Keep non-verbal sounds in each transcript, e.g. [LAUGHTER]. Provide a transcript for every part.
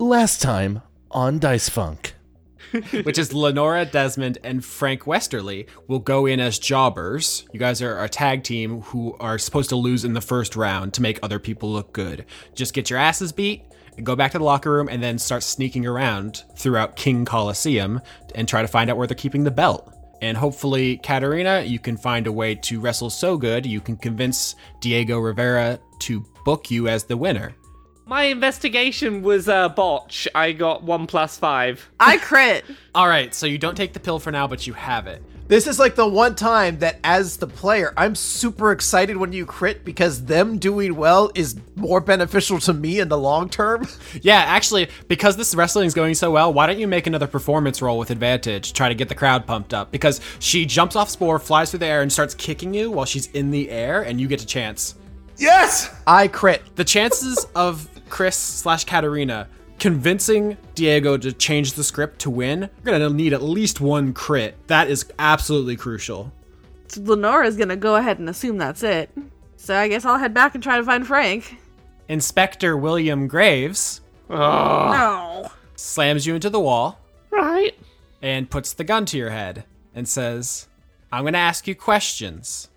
Last time on Dice Funk. [LAUGHS] which is Lenora Desmond and Frank Westerly, will go in as jobbers. You guys are a tag team who are supposed to lose in the first round to make other people look good. Just get your asses beat and go back to the locker room and then start sneaking around throughout King Coliseum and try to find out where they're keeping the belt. And hopefully, Katarina, you can find a way to wrestle so good you can convince Diego Rivera to book you as the winner. My investigation was a botch. I got one plus five. I crit. [LAUGHS] All right, so you don't take the pill for now, but you have it. This is like the one time that, as the player, I'm super excited when you crit because them doing well is more beneficial to me in the long term. [LAUGHS] Yeah, actually, because this wrestling is going so well, why don't you make another performance roll with advantage? Try to get the crowd pumped up. Because she jumps off Spore, flies through the air, and starts kicking you while she's in the air, and you get a chance. Yes! I crit. The chances of Chris slash Katarina convincing Diego to change the script to win, you're gonna need at least one crit. That is absolutely crucial. Lenora's gonna go ahead and assume that's it. So I guess I'll head back and try to find Frank. Inspector William Graves No. slams you into the wall Right. and puts the gun to your head and says, I'm gonna ask you questions.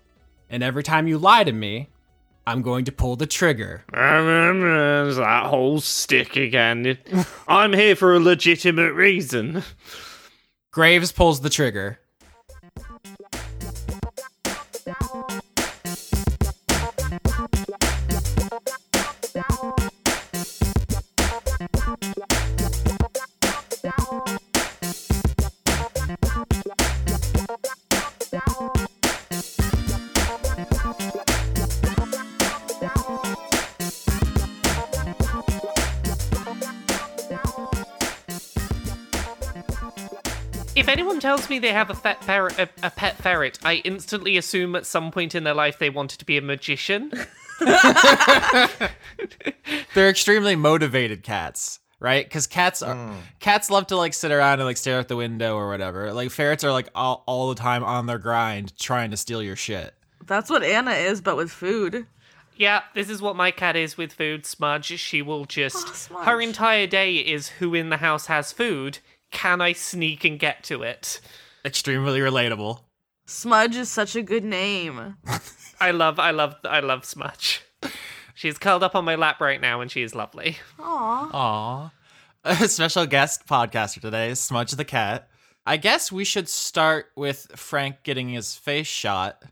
And every time you lie to me, I'm going to pull the trigger. There's [LAUGHS] that whole stick again. I'm here for a legitimate reason. Graves pulls the trigger. Anyone tells me they have a pet ferret, a, a pet ferret, I instantly assume at some point in their life they wanted to be a magician. [LAUGHS] They're extremely motivated cats, right? Because cats are hmm. cats love to like sit around and like stare out the window or whatever. Like ferrets are like all, all the time on their grind trying to steal your shit. That's what Anna is, but with food. Yeah, this is what my cat is with food, Smudge. She will just. Oh, Her entire day is who in the house has food. Can I sneak and get to it? Extremely relatable. Smudge is such a good name. I love, I love, I love Smudge. She's curled up on my lap right now and she is lovely. Aw. Aw. [LAUGHS] A special guest podcaster today, Smudge the Cat. I guess we should start with Frank getting his face shot.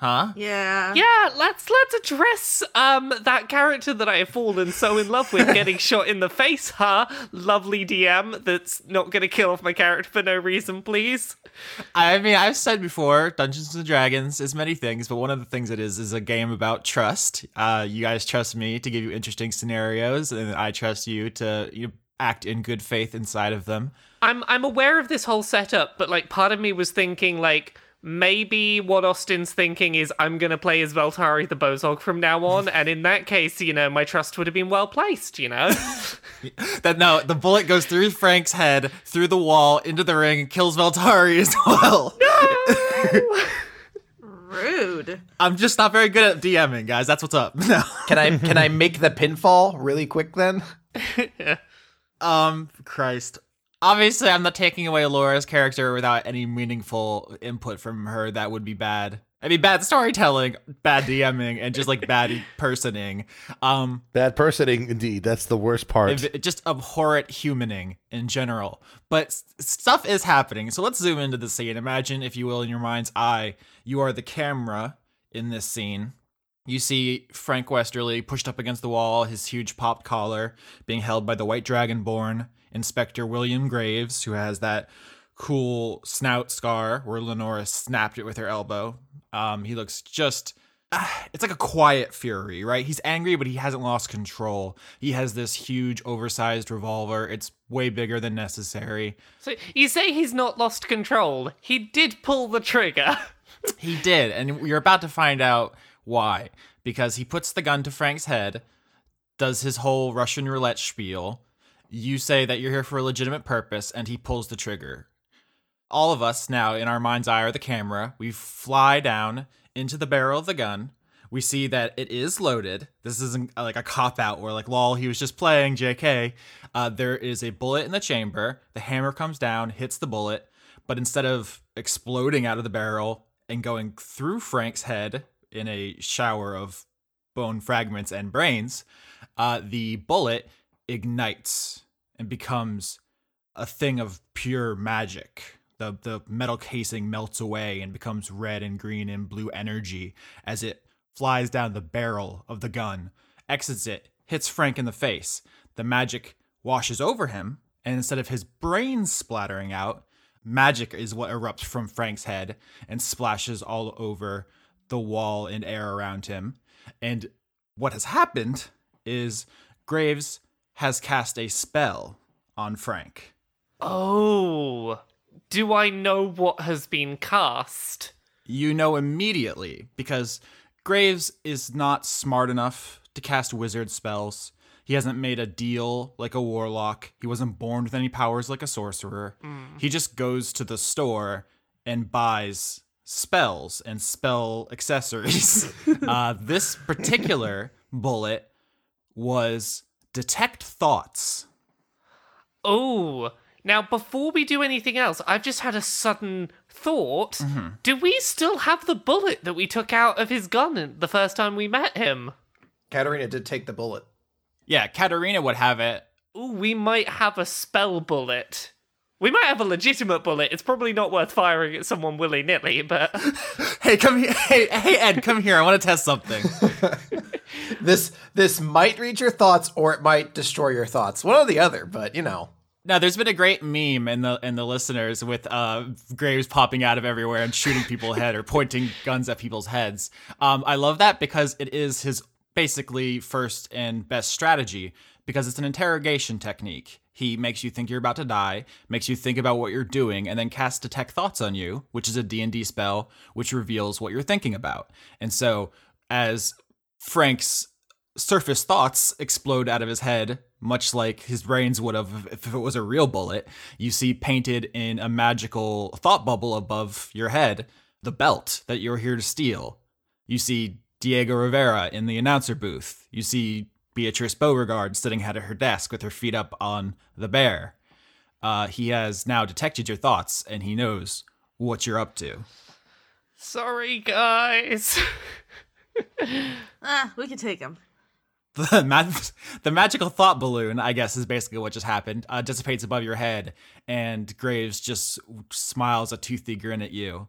Huh? Yeah. Yeah, let's let's address um that character that I have fallen so in love with [LAUGHS] getting shot in the face, huh? Lovely DM that's not gonna kill off my character for no reason, please. I mean, I've said before, Dungeons and Dragons is many things, but one of the things it is is a game about trust. Uh, you guys trust me to give you interesting scenarios, and I trust you to you know, act in good faith inside of them. I'm I'm aware of this whole setup, but like part of me was thinking like maybe what Austin's thinking is I'm gonna play as Veltari the Bozog from now on, and in that case, you know, my trust would have been well placed, you know? [LAUGHS] [LAUGHS] That no, the bullet goes through Frank's head, through the wall, into the ring, and kills Veltari as [LAUGHS] well. No! Rude. I'm just not very good at DMing, guys. That's what's up. No. Can I can I make the pinfall really quick then? Um, Christ. Obviously, I'm not taking away Laura's character without any meaningful input from her. That would be bad. I mean, bad storytelling, bad DMing, and just like bad [LAUGHS] personing. Um, Bad personing, indeed. That's the worst part. just abhorrent humaning in general. But stuff is happening. So let's zoom into the scene. Imagine, if you will, in your mind's eye, you are the camera in this scene. You see Frank Westerly pushed up against the wall, his huge popped collar being held by the White Dragonborn, Inspector William Graves, who has that cool snout scar where Lenora snapped it with her elbow. Um, he looks just. ah, It's like a quiet fury, right? He's angry, but he hasn't lost control. He has this huge, oversized revolver. It's way bigger than necessary. so you say he's not lost control. He did pull the trigger. [LAUGHS] He did, and you're about to find out why. Because he puts the gun to Frank's head, does his whole Russian roulette spiel. You say that you're here for a legitimate purpose, and he pulls the trigger. All of us now, in our mind's eye, are the camera. We fly down into the barrel of the gun. we see that it is loaded. This isn't uh, like a cop out where like lol he was just playing JK. Uh, there is a bullet in the chamber. The hammer comes down, hits the bullet, but instead of exploding out of the barrel and going through Frank's head in a shower of bone fragments and brains, uh, the bullet ignites and becomes a thing of pure magic. The, the metal casing melts away and becomes red and green and blue energy as it flies down the barrel of the gun, exits it, hits Frank in the face. The magic washes over him, and instead of his brains splattering out, magic is what erupts from Frank's head and splashes all over the wall and air around him. And what has happened is Graves has cast a spell on Frank. Oh, do I know what has been cast? You know immediately because Graves is not smart enough to cast wizard spells. He hasn't made a deal like a warlock. He wasn't born with any powers like a sorcerer. He just goes to the store and buys spells and spell accessories. [LAUGHS] uh, this particular bullet was detect thoughts. Oh, now before we do anything else, I've just had a sudden thought. Mm-hmm. Do we still have the bullet that we took out of his gun the first time we met him? Katarina did take the bullet. Yeah, Katarina would have it. Ooh, we might have a spell bullet. We might have a legitimate bullet. It's probably not worth firing at someone willy nilly, but [LAUGHS] Hey, come here. Hey, hey, Ed, come here. I want to test something. [LAUGHS] This this might read your thoughts or it might destroy your thoughts. One or the other, but you know. Now, there's been a great meme in the in the listeners with uh, Graves popping out of everywhere and shooting people's head or pointing guns at people's heads. Um, I love that because it is his basically first and best strategy because it's an interrogation technique. He makes you think you're about to die, makes you think about what you're doing, and then casts detect thoughts on you, which is a D&D spell which reveals what you're thinking about. And so, as Frank's surface thoughts explode out of his head, much like his brains would have if it was a real bullet. You see painted in a magical thought bubble above your head the belt that you're here to steal. You see Diego Rivera in the announcer booth. You see Beatrice Beauregard sitting at her desk with her feet up on the bear. Uh, he has now detected your thoughts and he knows what you're up to. sorry, guys. [LAUGHS] Ah, we can take him. the, mag- [LAUGHS] the magical thought balloon, I guess, is basically what just happened. Uh, dissipates above your head, and Graves just smiles a toothy grin at you.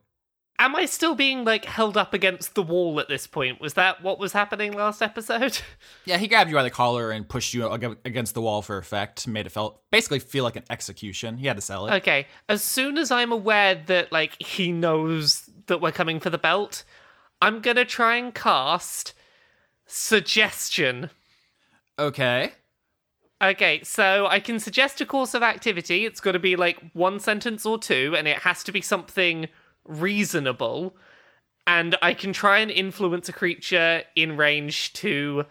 Am I still being like held up against the wall at this point? Was that what was happening last episode? [LAUGHS] Yeah, he grabbed you by the collar and pushed you against the wall for effect. Made it felt basically feel like an execution. He had to sell it. okay, as soon as I'm aware that like he knows that we're coming for the belt, I'm gonna try and cast suggestion. Okay. Okay, so I can suggest a course of activity. It's got to be like one sentence or two, and it has to be something reasonable. And I can try and influence a creature in range to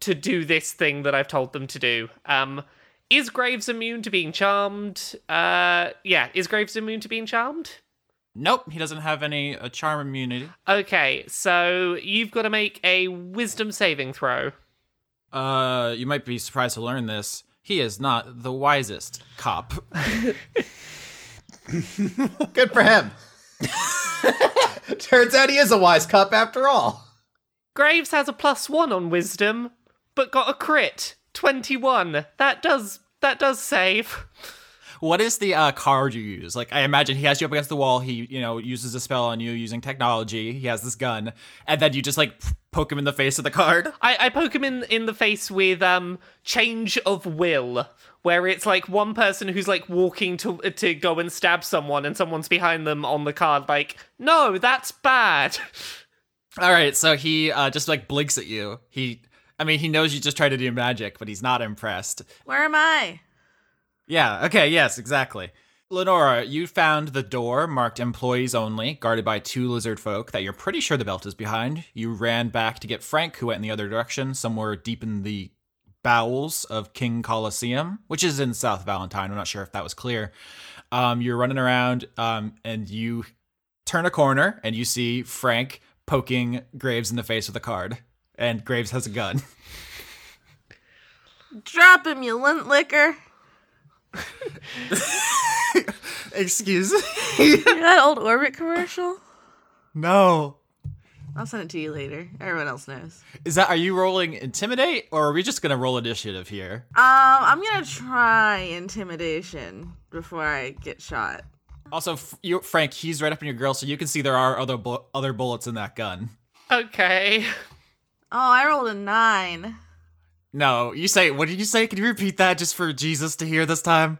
to do this thing that I've told them to do. Um, is Graves immune to being charmed? Uh, yeah, is Graves immune to being charmed? Nope, he doesn't have any uh, charm immunity. Okay, so you've got to make a Wisdom saving throw. Uh, you might be surprised to learn this. He is not the wisest cop. [LAUGHS] [LAUGHS] Good for him. [LAUGHS] Turns out he is a wise cup after all. Graves has a plus one on wisdom, but got a crit. Twenty-one. That does that does save. What is the uh, card you use? Like, I imagine he has you up against the wall. He, you know, uses a spell on you using technology. He has this gun, and then you just like poke him in the face with the card. I, I poke him in in the face with um change of will, where it's like one person who's like walking to to go and stab someone, and someone's behind them on the card, like, no, that's bad. [LAUGHS] All right, so he uh, just like blinks at you. He, I mean, he knows you just tried to do magic, but he's not impressed. Where am I? Yeah. Okay. Yes. Exactly. Lenora, you found the door marked employees only, guarded by two lizard folk that you're pretty sure the belt is behind. You ran back to get Frank, who went in the other direction, somewhere deep in the bowels of King Coliseum, which is in South Valentine. I'm not sure if that was clear. Um, you're running around, um, and you turn a corner, and you see Frank poking Graves in the face with a card, and Graves has a gun. [LAUGHS] Drop him, you lint licker. [LAUGHS] Excuse me. You know that old Orbit commercial? No. I'll send it to you later. Everyone else knows. Is that are you rolling intimidate or are we just gonna roll initiative here? Um, I'm gonna try intimidation before I get shot. Also, F- you, Frank, he's right up in your grill, so you can see there are other bu- other bullets in that gun. Okay. Oh, I rolled a nine. No, you say what did you say? Can you repeat that just for Jesus to hear this time?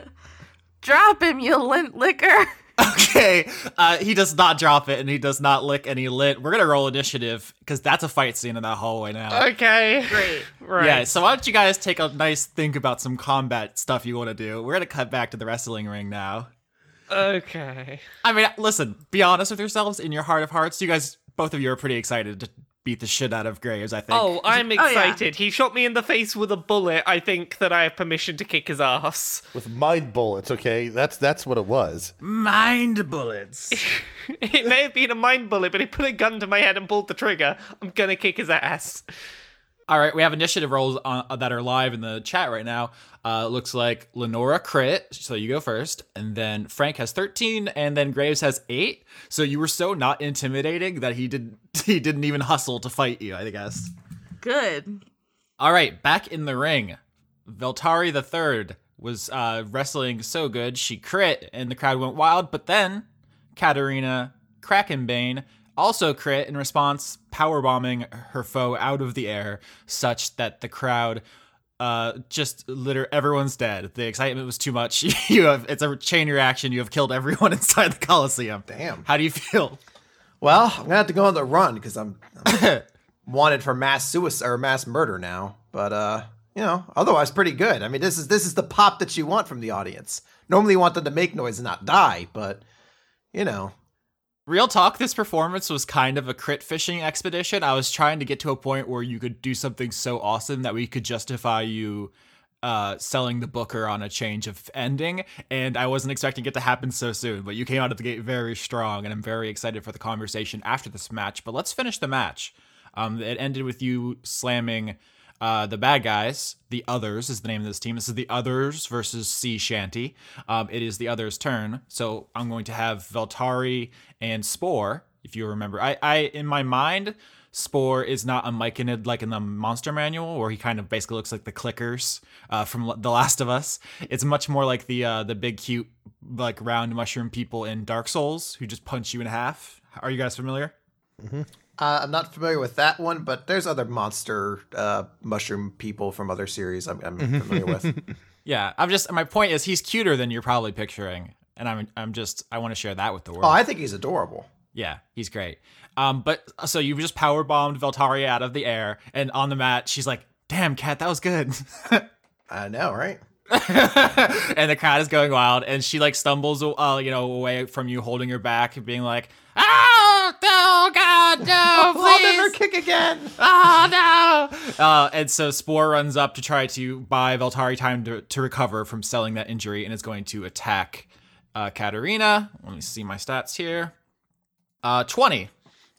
[LAUGHS] Drop him, you lint licker. [LAUGHS] Okay, uh, he does not drop it, and he does not lick any lit. We're gonna roll initiative because that's a fight scene in that hallway now. Okay. Great. Right. Yeah, so why don't you guys take a nice think about some combat stuff you want to do? We're gonna cut back to the wrestling ring now. Okay. I mean, listen, be honest with yourselves. In your heart of hearts, you guys, both of you, are pretty excited to beat the shit out of Graves. I think. Oh, oh, I'm yeah. excited. He shot me in the face with a bullet. I think that I have permission to kick his ass. With mind bullets, okay? That's that's what it was. mind bullets. [LAUGHS] It may have been a mind bullet, but he put a gun to my head and pulled the trigger. I'm gonna kick his ass. All right, we have initiative rolls on, that are live in the chat right now. Uh, looks like Lenora crit, so you go first, and then Frank has 13, and then Graves has eight. So you were so not intimidating that he didn't [LAUGHS] he didn't even hustle to fight you. I guess. Good. All right, back in the ring. Veltari the third was uh, wrestling so good she crit, and the crowd went wild. But then Katarina Krakenbane also crit in response, power bombing her foe out of the air, such that the crowd uh just liter everyone's dead the excitement was too much [LAUGHS] you have it's a chain reaction you have killed everyone [LAUGHS] inside the coliseum Damn. how do you feel Well, I'm gonna have to go on the run because I'm, I'm [LAUGHS] wanted for mass suicide or mass murder now. But uh, you know, otherwise pretty good. I mean, this is this is the pop that you want from the audience. Normally, you want them to make noise and not die, but you know, Real talk, this performance was kind of a crit fishing expedition. I was trying to get to a point where you could do something so awesome that we could justify you uh, selling the Booker on a change of ending, and I wasn't expecting it to happen so soon. But you came out of the gate very strong, and I'm very excited for the conversation after this match. But let's finish the match. Um, it ended with you slamming uh, the bad guys. The others is the name of this team. This is the others versus Sea Shanty. Um, it is the others' turn. So I'm going to have Veltari and Spore. If you remember, I, I in my mind, Spore is not a myconid like in the Monster Manual, where he kind of basically looks like the clickers uh, from The Last of Us. It's much more like the uh, the big cute like round mushroom people in Dark Souls who just punch you in half. Are you guys familiar? Uh, I'm not familiar with that one. But there's other monster uh, mushroom people from other series I'm, I'm familiar with. [LAUGHS] Yeah, I'm just my point is he's cuter than you're probably picturing, and I'm I'm just I want to share that with the world. Oh, I think he's adorable. yeah, he's great. Um, but so you've just power bombed Veltaria out of the air, and on the mat she's like, "Damn, cat, that was good." [LAUGHS] I know, right? [LAUGHS] and the crowd is going wild, and she like stumbles, uh, you know, away from you, holding her back, being like, "Oh, oh God, no, [LAUGHS] I'll never kick again. [LAUGHS] oh no!" Uh, and so Spore runs up to try to buy Veltari time to, to recover from selling that injury, and is going to attack uh, Katarina. Let me see my stats here. Uh, twenty.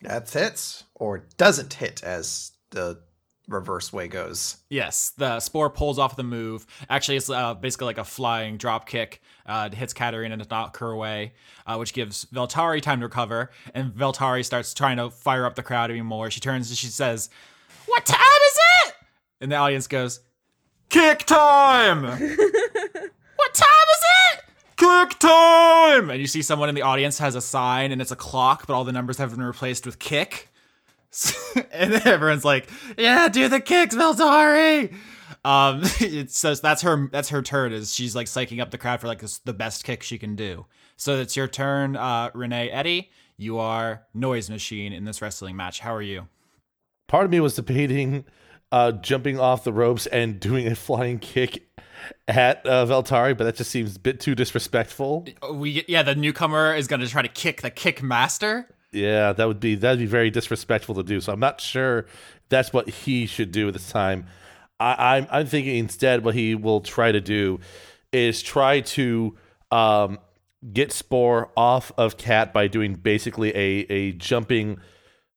That's hits or doesn't hit, as the reverse way goes. Yes, the spore pulls off the move. Actually, it's uh, basically like a flying drop kick. Uh, it hits Katarina to knock her away, uh, which gives Veltari time to recover. And Veltari starts trying to fire up the crowd even more. She turns and she says, "What time is it?" And the audience goes, "Kick time!" [LAUGHS] what time is it? Kick time! And you see someone in the audience has a sign and it's a clock, but all the numbers have been replaced with kick. [LAUGHS] and everyone's like, "Yeah, do the kicks, Veltari." Um, [LAUGHS] it says that's her. That's her turn. Is she's like psyching up the crowd for like this, the best kick she can do. So it's your turn, uh, Renee Eddie. You are noise machine in this wrestling match. How are you? Part of me was debating uh, jumping off the ropes and doing a flying kick at uh, Veltari, but that just seems a bit too disrespectful. We yeah, the newcomer is gonna try to kick the kick master. Yeah, that would be that'd be very disrespectful to do. So I'm not sure that's what he should do at this time. I, I'm I'm thinking instead what he will try to do is try to um, get Spore off of Cat by doing basically a a jumping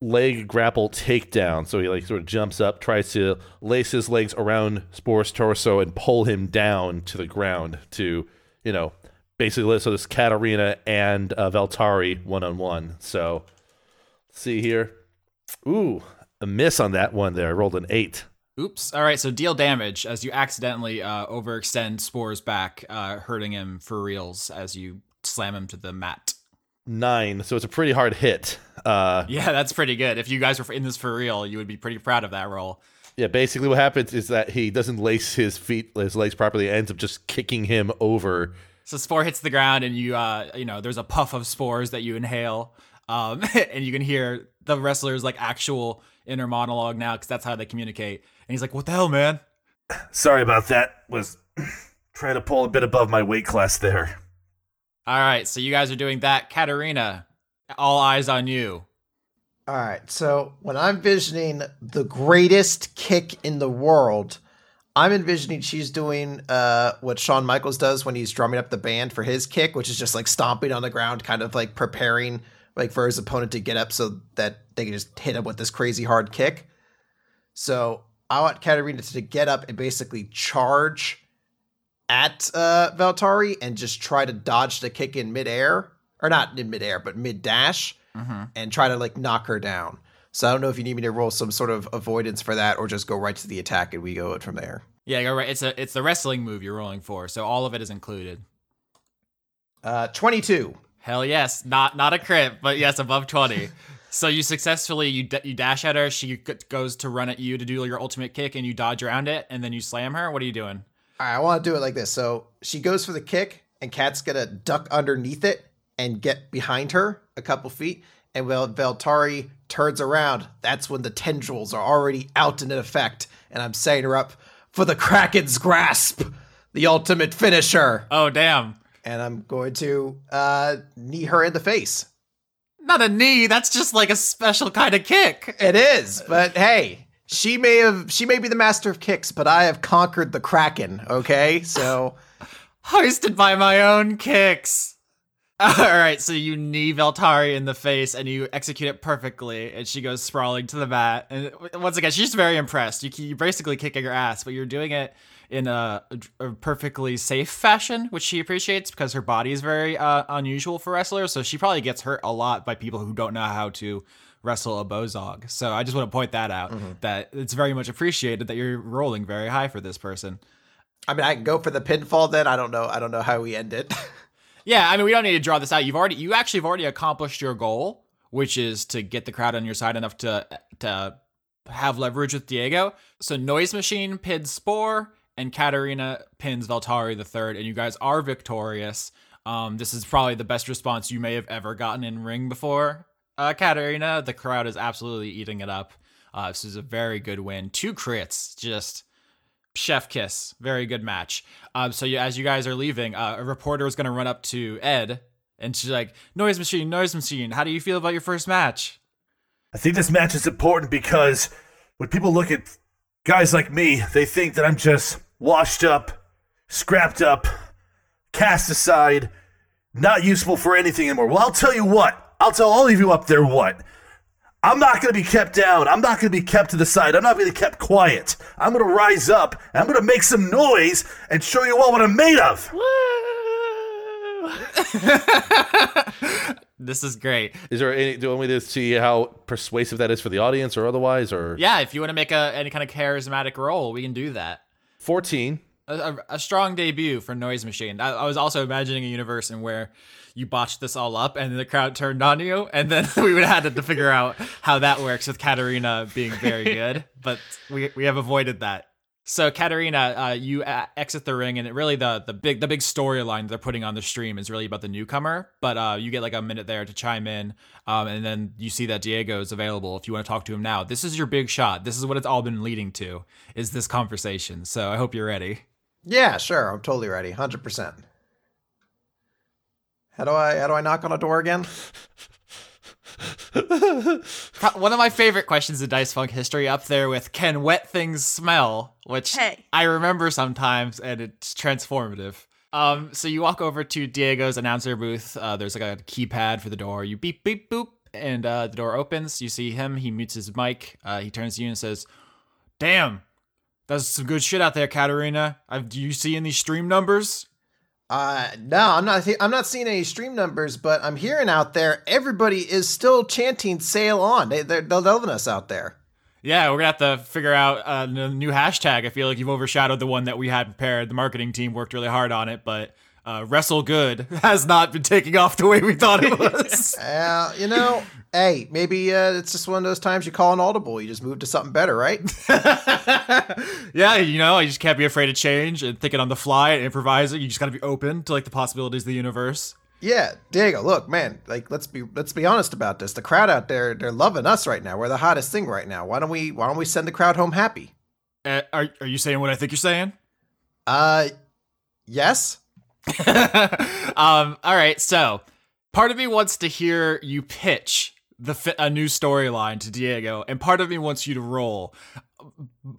leg grapple takedown. So he like sort of jumps up, tries to lace his legs around Spore's torso and pull him down to the ground to, you know, basically so this Katarina and uh, Valtari one on one. So see here. Ooh, a miss on that one there. I rolled an eight. Oops. All right, so deal damage as you accidentally uh, overextend Spore's back, uh, hurting him for reals as you slam him to the mat. Nine. So it's a pretty hard hit. Uh, Yeah, that's pretty good. If you guys were in this for real, you would be pretty proud of that roll. Yeah, basically what happens is that he doesn't lace his feet, his legs properly. Ends up just kicking him over. So spore hits the ground, and you, uh, you know, there's a puff of spores that you inhale, um, [LAUGHS] and you can hear the wrestler's like actual inner monologue now because that's how they communicate. And he's like, "What the hell, man?" [LAUGHS] Sorry about that. Was [CLEARS THROAT] trying to pull a bit above my weight class there. All right, so you guys are doing that. Katarina, all eyes on you. All right. So when I'm visioning the greatest kick in the world, I'm envisioning she's doing uh, what Shawn Michaels does when he's drumming up the band for his kick, which is just like stomping on the ground, kind of like preparing like for his opponent to get up so that they can just hit him with this crazy hard kick. So I want Katarina to get up and basically charge at uh, Valtari and just try to dodge the kick in midair, or not in midair, but mid dash and try to like knock her down. So I don't know if you need me to roll some sort of avoidance for that or just go right to the attack and we go it from there. Yeah, you're right. It's a it's the wrestling move you're rolling for, so all of it is included. Uh 22. Hell yes, not not a crit, but yes, above twenty. [LAUGHS] so you successfully you d- you dash at her. She g- goes to run at you to do your ultimate kick, and you dodge around it, and then you slam her. What are you doing? All right, I want to do it like this. So she goes for the kick and Kat's to duck underneath it and get behind her a couple feet and while Valtari turns around, that's when the tendrils are already out and in effect and I'm setting her up for the Kraken's grasp, the ultimate finisher. Oh damn! And I'm going to uh knee her in the face. Not a knee. That's just like a special kind of kick. It is, but hey, she may have she may be the master of kicks, but I have conquered the Kraken, okay? So [LAUGHS] Hoisted by my own kicks. [LAUGHS] All right, so you knee Veltari in the face and you execute it perfectly, and she goes sprawling to the mat. And once again, she's very impressed. You, you're basically kicking her ass, but you're doing it in a, a perfectly safe fashion, which she appreciates because her body is very uh, unusual for wrestlers. So she probably gets hurt a lot by people who don't know how to wrestle a bozog. So I just want to point that out that it's very much appreciated that you're rolling very high for this person. I mean I can go for the pinfall then. I don't know. I don't know how we end it. [LAUGHS] Yeah, I mean, we don't need to draw this out. You've already, you actually have already accomplished your goal, which is to get the crowd on your side enough to to have leverage with Diego. So Noise Machine pins Spore, and Katarina pins Valtari the third, and you guys are victorious. Um, this is probably the best response you may have ever gotten in ring before, uh, Katarina. The crowd is absolutely eating it up. Uh, this is a very good win. Two crits, just chef kiss very good match um so you, as you guys are leaving uh, a reporter is going to run up to ed and she's like noise machine noise machine how do you feel about your first match I think this match is important because when people look at guys like me, they think that I'm just washed up, scrapped up, cast aside, not useful for anything anymore. Well, I'll tell you what. I'll tell all of you up there what. I'm not going to be kept down. I'm not going to be kept to the side. I'm not going to be kept quiet. I'm going to rise up. And I'm going to make some noise and show you all what I'm made of. this is great Is there any? Do you want me to see how persuasive that is for the audience, or otherwise, or yeah if you want to make a any kind of charismatic role we can do that fourteen? a, a, a strong debut for Noise Machine. I, I was also imagining a universe in where you botched this all up and the crowd turned on you, and then [LAUGHS] we would have had to figure out how that works with Katarina being very [LAUGHS] good. but we we have avoided that. So Katarina, uh, you uh, exit the ring, and it really the the big the big storyline they're putting on the stream is really about the newcomer. But uh, you get like a minute there to chime in, um, and then you see that Diego is available if you want to talk to him now. This is your big shot. This is what it's all been leading to. Is this conversation? So I hope you're ready. yeah, sure. I'm totally ready. 100%. How do I how do I knock on a door again? [LAUGHS] One of my favorite questions in Dice Funk history up there with can wet things smell, which Hey. I remember sometimes and it's transformative. Um, so you walk over to Diego's announcer booth. Uh, there's like a keypad for the door. You beep beep boop, and uh, the door opens. You see him. He mutes his mic. Uh, he turns to you and says, "Damn, that's some good shit out there, Katarina. I've, do you see any stream numbers?" Uh, no, I'm not. I'm not seeing any stream numbers, but I'm hearing out there everybody is still chanting "Sail on." They, they're, they're loving us out there. Yeah, we're gonna have to figure out a new hashtag. I feel like you've overshadowed the one that we had prepared. The marketing team worked really hard on it, but uh, Wrestle Good [LAUGHS] has not been taking off the way we thought it [LAUGHS] was. uh, you know, hey, maybe uh, it's just one of those times you call an audible. You just move to something better, right? [LAUGHS] yeah, you know, you just can't be afraid of change and thinking on the fly and improvising. You just got to be open to like the possibilities of the universe. Yeah, Diego, look, man, like let's be let's be honest about this. The crowd out there, they're loving us right now. We're the hottest thing right now. Why don't we why don't we send the crowd home happy? Uh, are are you saying what I think you're saying? Uh yes. [LAUGHS] um all right, so part of me wants to hear you pitch the fi- a new storyline to Diego and part of me wants you to roll.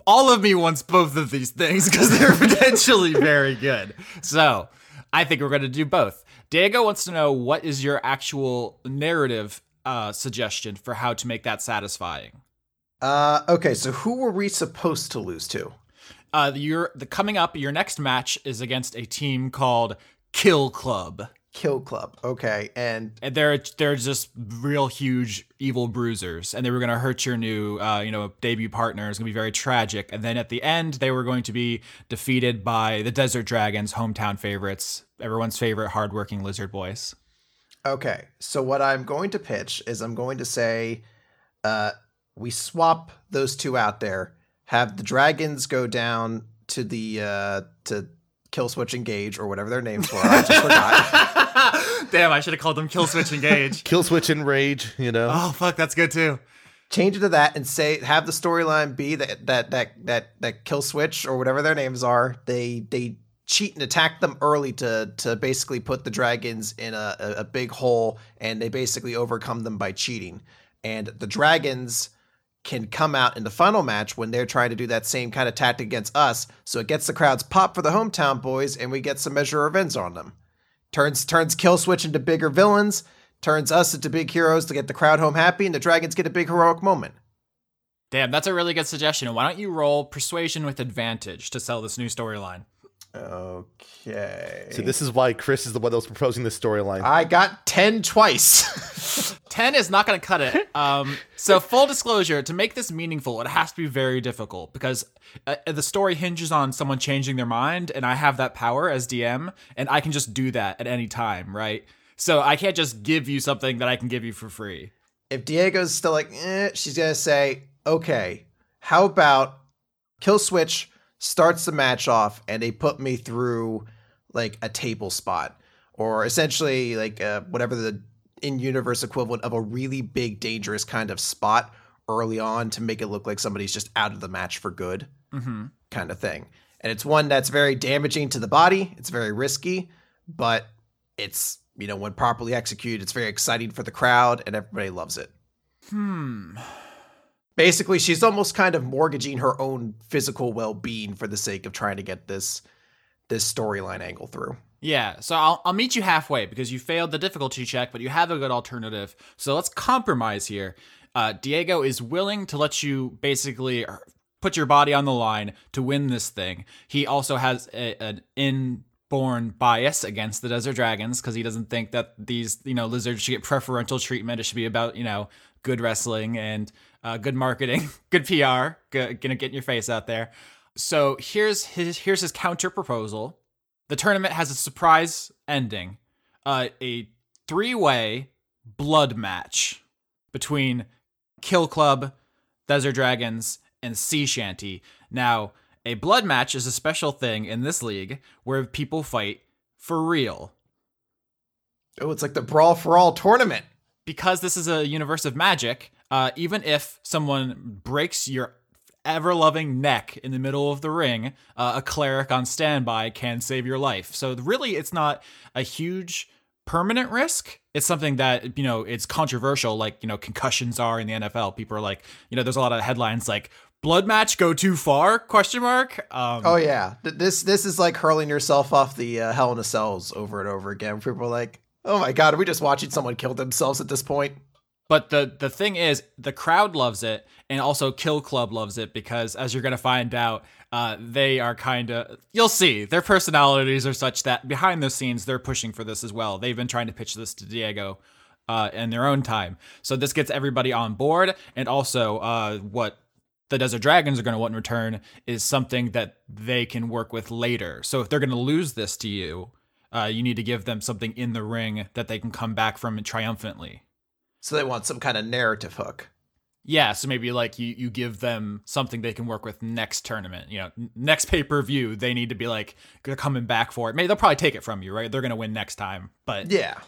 All of me wants both of these things [LAUGHS] because they're potentially very good. So, I think we're going to do both. Diego wants to know what is your actual narrative uh, suggestion for how to make that satisfying. Uh, okay, so who were we supposed to lose to? Uh, your the coming up, your next match is against a team called Kill Club. Kill Club. Okay, and and they're they're just real huge evil bruisers, and they were going to hurt your new uh, you know debut partner. It's going to be very tragic, and then at the end they were going to be defeated by the Desert Dragons, hometown favorites, everyone's favorite hardworking lizard boys. Okay, so what I'm going to pitch is I'm going to say, uh, we swap those two out there, have the dragons go down to the uh, to Kill Switch Engage or whatever their names were. I just forgot. [LAUGHS] Damn, I should have called them Kill Switch Engage. [LAUGHS] Kill Switch Enrage, you know. Oh fuck, that's good too. Change it to that and say have the storyline be that that that that that Kill Switch or whatever their names are. They they cheat and attack them early to to basically put the dragons in a, a, a big hole, and they basically overcome them by cheating. And the dragons can come out in the final match when they're trying to do that same kind of tactic against us. So it gets the crowds pop for the hometown boys, and we get some measure of revenge on them. Turns turns kill switch into bigger villains, turns us into big heroes to get the crowd home happy, and the dragons get a big heroic moment. Damn, that's a really good suggestion. Why don't you roll persuasion with advantage to sell this new storyline? Okay. So this is why Chris is the one that was proposing this storyline. I got 10 twice. [LAUGHS] 10 is not going to cut it. Um, so, full disclosure to make this meaningful, it has to be very difficult because uh, the story hinges on someone changing their mind, and I have that power as DM, and I can just do that at any time, right? So, I can't just give you something that I can give you for free. if Diego's still like, eh, she's going to say, okay, how about Kill Switch starts the match off and they put me through like a table spot or essentially like uh, whatever the in universe equivalent of a really big, dangerous kind of spot early on to make it look like somebody's just out of the match for good Mm-hmm. kind of thing. And it's one that's very damaging to the body. It's very risky, but it's, you know, when properly executed, it's very exciting for the crowd and everybody loves it. Hmm. Basically, she's almost kind of mortgaging her own physical well-being for the sake of trying to get this this storyline angle through. Yeah, so I'll, I'll meet you halfway because you failed the difficulty check, but you have a good alternative. So let's compromise here. Uh, Diego is willing to let you basically put your body on the line to win this thing. He also has a, an inborn bias against the desert dragons because he doesn't think that these you know lizards should get preferential treatment. It should be about you know good wrestling and uh, good marketing, [LAUGHS] good PR, good, gonna get in your face out there. So here's his here's his counter proposal. The tournament has a surprise ending, uh, a three-way blood match between Kill Club, Desert Dragons, and Sea Shanty. Now, a blood match is a special thing in this league where people fight for real. Oh, it's like the Brawl for All tournament. Because this is a universe of magic, uh, even if someone breaks your ever loving neck in the middle of the ring, uh, a cleric on standby can save your life. So, really, it's not a huge permanent risk. It's something that, you know, it's controversial, like, you know, concussions are in the NFL. People are like, you know, there's a lot of headlines like, blood match go too far question mark um, Oh yeah, this this is like hurling yourself off the uh, Hell in a Cells over and over again. People are like, "Oh my god, are we just watching someone kill themselves at this point?" But the the thing is, the crowd loves it, and also Kill Club loves it because, as you're gonna find out, uh, they are kind of you'll see their personalities are such that behind the scenes they're pushing for this as well. They've been trying to pitch this to Diego uh, in their own time, so this gets everybody on board, and also uh, what the Desert Dragons are going to want in return is something that they can work with later. So if they're going to lose this to you, uh, you need to give them something in the ring that they can come back from triumphantly. So they want some kind of narrative hook. Yeah, so maybe like you you give them something they can work with next tournament. You know, next pay per view, they need to be like they're coming back for it. Maybe they'll probably take it from you, right? They're gonna win next time, but Yeah.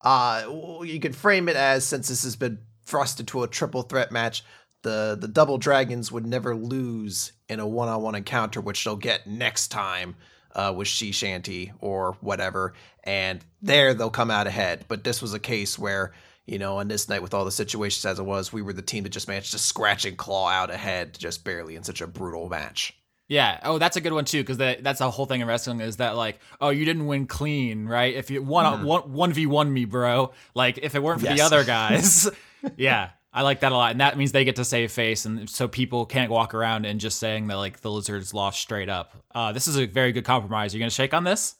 Uh, you could frame it as since this has been thrust into a triple threat match, the the double dragons would never lose in a one on one encounter, which they'll get next time uh, with She Shanty or whatever, and there they'll come out ahead. But this was a case where. You know, on this night with all the situations as it was, we were the team that just managed to scratch and claw out ahead just barely in such a brutal match. Yeah. Oh, that's a good one too, because that, that's the whole thing in wrestling is that like, oh, you didn't win clean, right? If you one one one v one me, bro. Like if it weren't for the other guys, [LAUGHS] yeah, I like that a lot, and that means they get to save face, and so people can't walk around and just saying that like the lizards lost straight up. Uh, this is a very good compromise. You're gonna shake on this?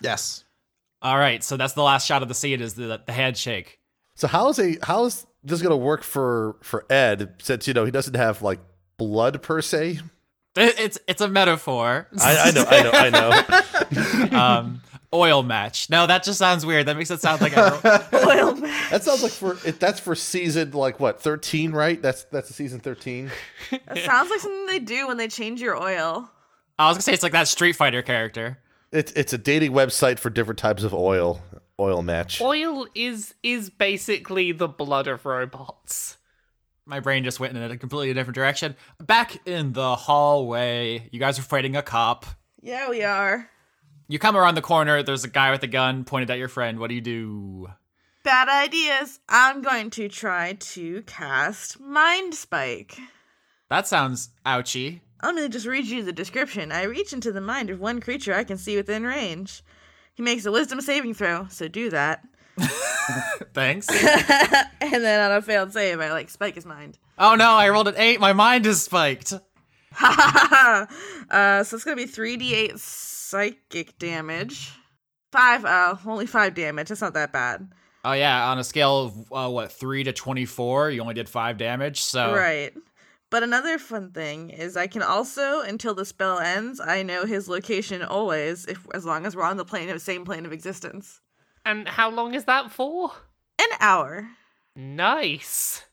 Yes. All right. So that's the last shot of the scene is the the handshake. So how is a how is this gonna work for for Ed since you know he doesn't have like blood per se? It's it's a metaphor. I, I know, I know, I know. [LAUGHS] um, oil match. No, that just sounds weird. That makes it sound like a, [LAUGHS] Oil [LAUGHS] man. That sounds like for it, that's for season like what thirteen, right? That's that's a season thirteen. That sounds like something they do when they change your oil. I was gonna say it's like that Street Fighter character. It's it's a dating website for different types of oil oil match. Oil is is basically the blood of robots. My brain just went in a completely different direction. Back in the hallway, you guys are fighting a cop. Yeah, we are. You come around the corner. There's a guy with a gun pointed at your friend. What do you do? Bad ideas. I'm going to try to cast Mind Spike. That sounds ouchy. Let me just read you the description. I reach into the mind of one creature I can see within range. He makes a wisdom saving throw, so do that. [LAUGHS] Thanks. [LAUGHS] and then on a failed save, I like spike his mind. oh no, I rolled an eight. My mind is spiked. [LAUGHS] uh, so it's gonna be 3d8 psychic damage. Five, uh, only five damage. It's not that bad. Oh yeah, on a scale of uh, what three to twenty-four, you only did five damage. So Right. But another fun thing is I can also, until the spell ends, I know his location always, if as long as we're on the plane of same plane of existence. And how long is that for? An hour. Nice.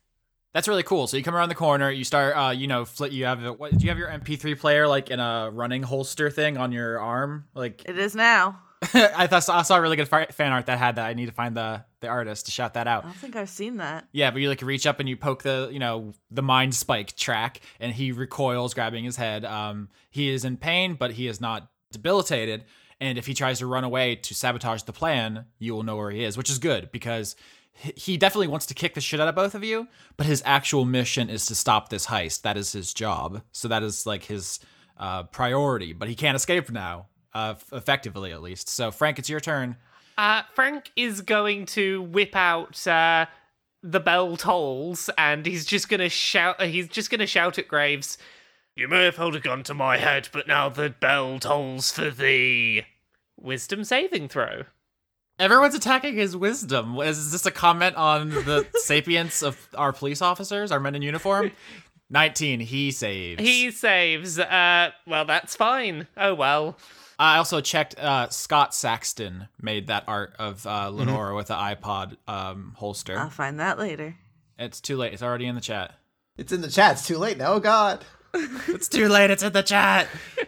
That's really cool. So you come around the corner, you start, uh, you know, flit. You have a- what? Do you have your MP3 player like in a running holster thing on your arm? Like It is now. [LAUGHS] I thought I saw a really good fan art that had that. I need to find the the artist to shout that out. I don't think I've seen that. Yeah, but you like reach up and you poke the you know the mind spike track, and he recoils, grabbing his head. Um, he is in pain, but he is not debilitated. And if he tries to run away to sabotage the plan, you will know where he is, which is good because he- he definitely wants to kick the shit out of both of you. But his actual mission is to stop this heist. That is his job. So that is like his uh, priority. But he can't escape now, uh, f- effectively at least. So Frank, it's your turn. Uh, Frank is going to whip out uh, the bell tolls, and he's just gonna shout. Uh, he's just gonna shout at Graves. You may have held a gun to my head, but now the bell tolls for thee. Wisdom saving throw. Everyone's attacking his wisdom. Is this a comment on the [LAUGHS] sapience of our police officers, our men in uniform? 19, he saves. He saves. Uh, well, that's fine. Oh well. I also checked uh, Scott Saxton made that art of uh, Lenora with the iPod um, holster. I'll find that later. It's too late. It's already in the chat. It's in the chat. It's too late now. Oh, God. [LAUGHS] It's too late. It's in the chat. [LAUGHS]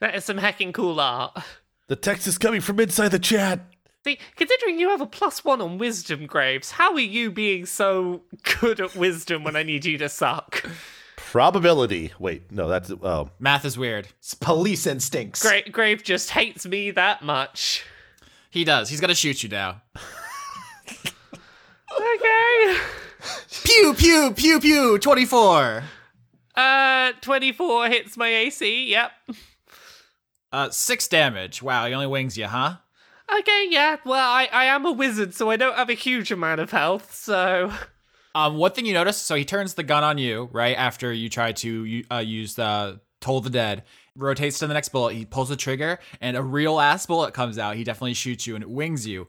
That is some hacking cool art. The text is coming from inside the chat. See, considering you have a plus one on wisdom, Graves, how are you being so [LAUGHS] good at wisdom when I need you to suck? Probability. Wait, no, that's oh. Math is weird. It's police instincts. Gra- Grave just hates me that much. He does. He's gonna shoot you now. Okay. Pew pew pew pew. Twenty four. Uh, 24 hits my AC, yep. Uh, six damage. Wow, he only wings you, huh? Okay, yeah. Well, I, I am a wizard, so I don't have a huge amount of health, so. Um, one thing you notice, so he turns the gun on you right after you try to uh, use the Toll the Dead. Rotates to the next bullet. He pulls the trigger, and a real ass bullet comes out. He definitely shoots you, and it wings you.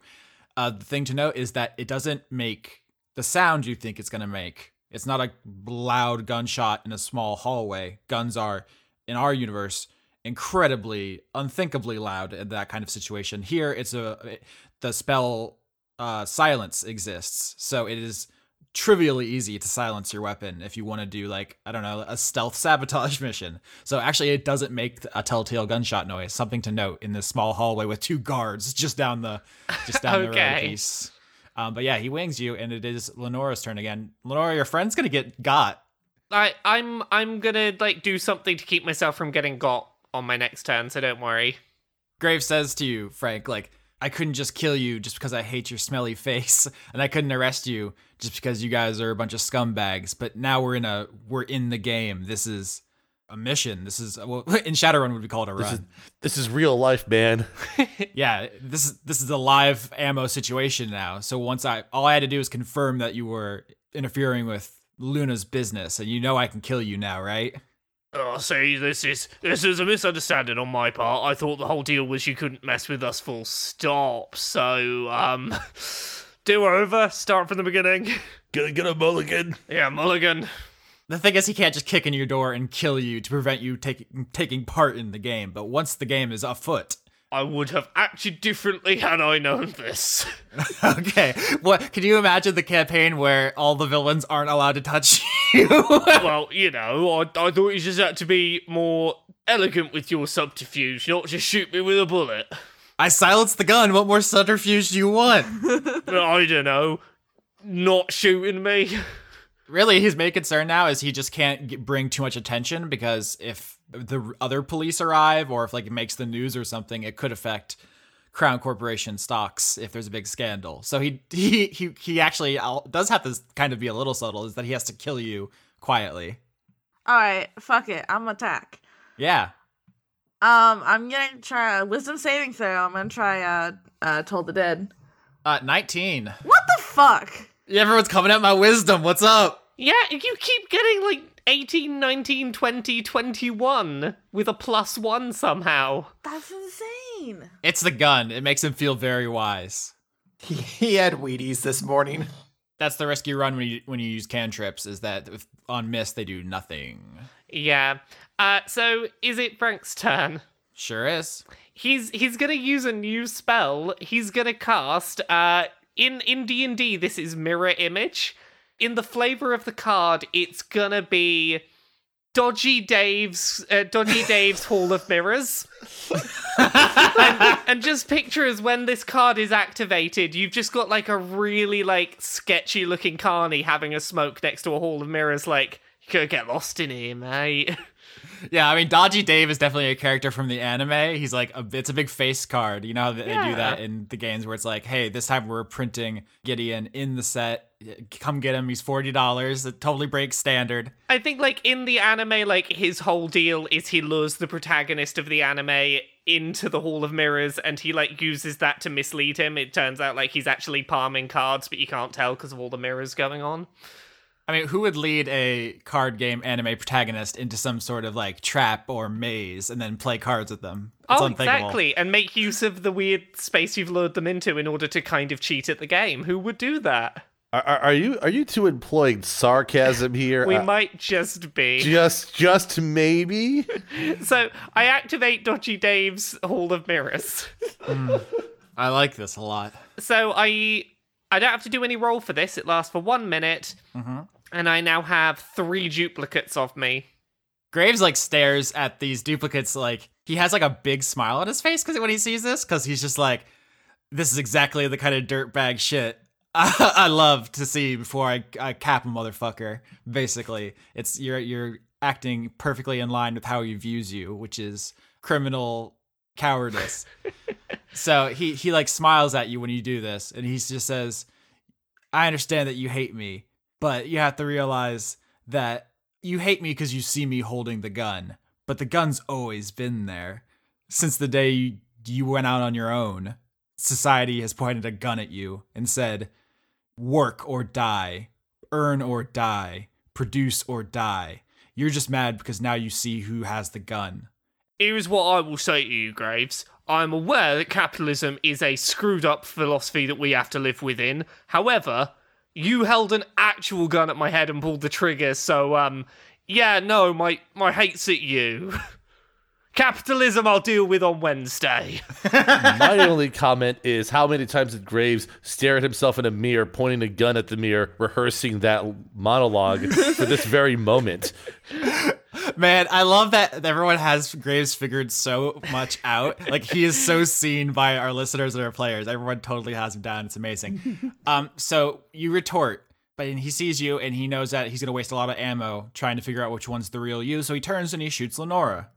Uh, the thing to note is that it doesn't make the sound you think it's gonna make. It's not a loud gunshot in a small hallway. Guns are, in our universe, incredibly, unthinkably loud in that kind of situation. Here, it's a the spell uh, silence exists, so it is trivially easy to silence your weapon if you want to do like I don't know a stealth [LAUGHS] sabotage mission. So actually, it doesn't make a telltale gunshot noise. Something to note in this small hallway with two guards just down the just down the road piece. Um, but yeah, he wings you, and it is Lenora's turn again. Lenora, your friend's gonna get got. I, I'm I'm gonna like do something to keep myself from getting got on my next turn, so don't worry. Graves says to you, Frank, like, I couldn't just kill you just because I hate your smelly [LAUGHS] face, and I couldn't arrest you just because you guys are a bunch of scumbags. But now we're in a we're in the game. This is a mission. This is well, [LAUGHS] in Shadowrun would be called a This is run. this is real life, man. [LAUGHS] yeah, this is this is a live ammo situation now. So once I all I had to do is confirm that you were interfering with Luna's business, and you know I can kill you now, right? Oh, see, this is this is a misunderstanding on my part. I thought the whole deal was you couldn't mess with us full stop. So, um, [LAUGHS] do over, start from the beginning. Gonna get a mulligan. Yeah, Mulligan. The thing is, he can't just kick in your door and kill you to prevent you taking taking part in the game. But once the game is afoot, I would have acted differently had I known this. [LAUGHS] okay. What can you imagine the campaign where all the villains aren't allowed to touch [LAUGHS] you? well, you know, I, I thought you just had to be more elegant with your subterfuge, not just shoot me with a bullet. I silenced the gun. What more subterfuge do you want? [LAUGHS] I don't know, not shooting me. really, his main concern now is he just can't bring too much attention because if the other police arrive or if like it makes the news or something, it could affect Crown Corporation stocks if there's a big scandal. So he he he he actually uh, does have to kind of be a little subtle. Is that he has to kill you quietly? All right, fuck it. I'm attack. Yeah. Um, I'm gonna try a wisdom saving throw. I'm gonna try uh, uh, Toll the Dead. Uh, 19. What the fuck? Yeah everyone's coming at my wisdom. What's up? Yeah, you keep getting like 18, 19, 20, 21 with a plus one somehow. That's insane. It's the gun. It makes him feel very wise. He, he had Wheaties this morning. That's the risk you run when you when you use cantrips. Is that if on miss they do nothing. Yeah. Uh, so is it Frank's turn? Sure is. He's he's gonna use a new spell. He's gonna cast uh in in D and D. This is mirror image. In the flavor of the card, it's gonna be Dodgy Dave's uh, Dodgy [LAUGHS] Dave's Hall of Mirrors. [LAUGHS] and, and just picture as when this card is activated, you've just got like a really like sketchy looking carny having a smoke next to a hall of mirrors. Like you could get lost in here, mate. [LAUGHS] Yeah, I mean, Dodgy Dave is definitely a character from the anime. He's like, a, it's a big face card. You know how they Yeah. do that in the games where it's like, hey, this time we're printing Gideon in the set. Come get him. He's forty dollars. It totally breaks standard. I think like in the anime, like his whole deal is he lures the protagonist of the anime into the Hall of Mirrors and he like uses that to mislead him. It turns out like he's actually palming cards, but you can't tell because of all the mirrors going on. I mean, who would lead a card game anime protagonist into some sort of like trap or maze and then play cards with them? It's oh, exactly. And make use of the weird space you've lured them into in order to kind of cheat at the game. Who would do that? Are, are are you are you two employing sarcasm here? We Uh, might just be. just just maybe. [LAUGHS] so I activate Dodgy Dave's Hall of Mirrors. I like this a lot. So I I don't have to do any roll for this. It lasts for one minute, mm-hmm. and I now have three duplicates of me. Graves like stares at these duplicates like he has like a big smile on his face because when he sees this because he's just like this is exactly the kind of dirtbag shit I, [LAUGHS] I love to see before I, I cap a motherfucker. Basically, it's you're you're acting perfectly in line with how he views you, which is criminal cowardice. so he he like smiles at you when you do this, and he just says, "I understand that you hate me, but you have to realize that you hate me because you see me holding the gun, but the gun's always been there since the day you, you went out on your own. society has pointed a gun at you and said, work or die, earn or die, produce or die. You're just mad because now you see who has the gun. Here's what I will say to you, Graves. I'm aware that capitalism is a screwed up philosophy that we have to live within. However, you held an actual gun at my head and pulled the trigger, so um yeah, no, my my hate's at you. [LAUGHS] Capitalism I'll deal with on Wednesday. [LAUGHS] My only comment is how many times did Graves stare at himself in a mirror, pointing a gun at the mirror, rehearsing that monologue for this very moment? [LAUGHS] Man, I love that everyone has Graves figured so much out. Like he is so seen by our listeners and our players. Everyone totally has him down. It's amazing. [LAUGHS] Um, so you retort, but he sees you and he knows that he's gonna waste a lot of ammo trying to figure out which one's the real you. So he turns and he shoots Lenora.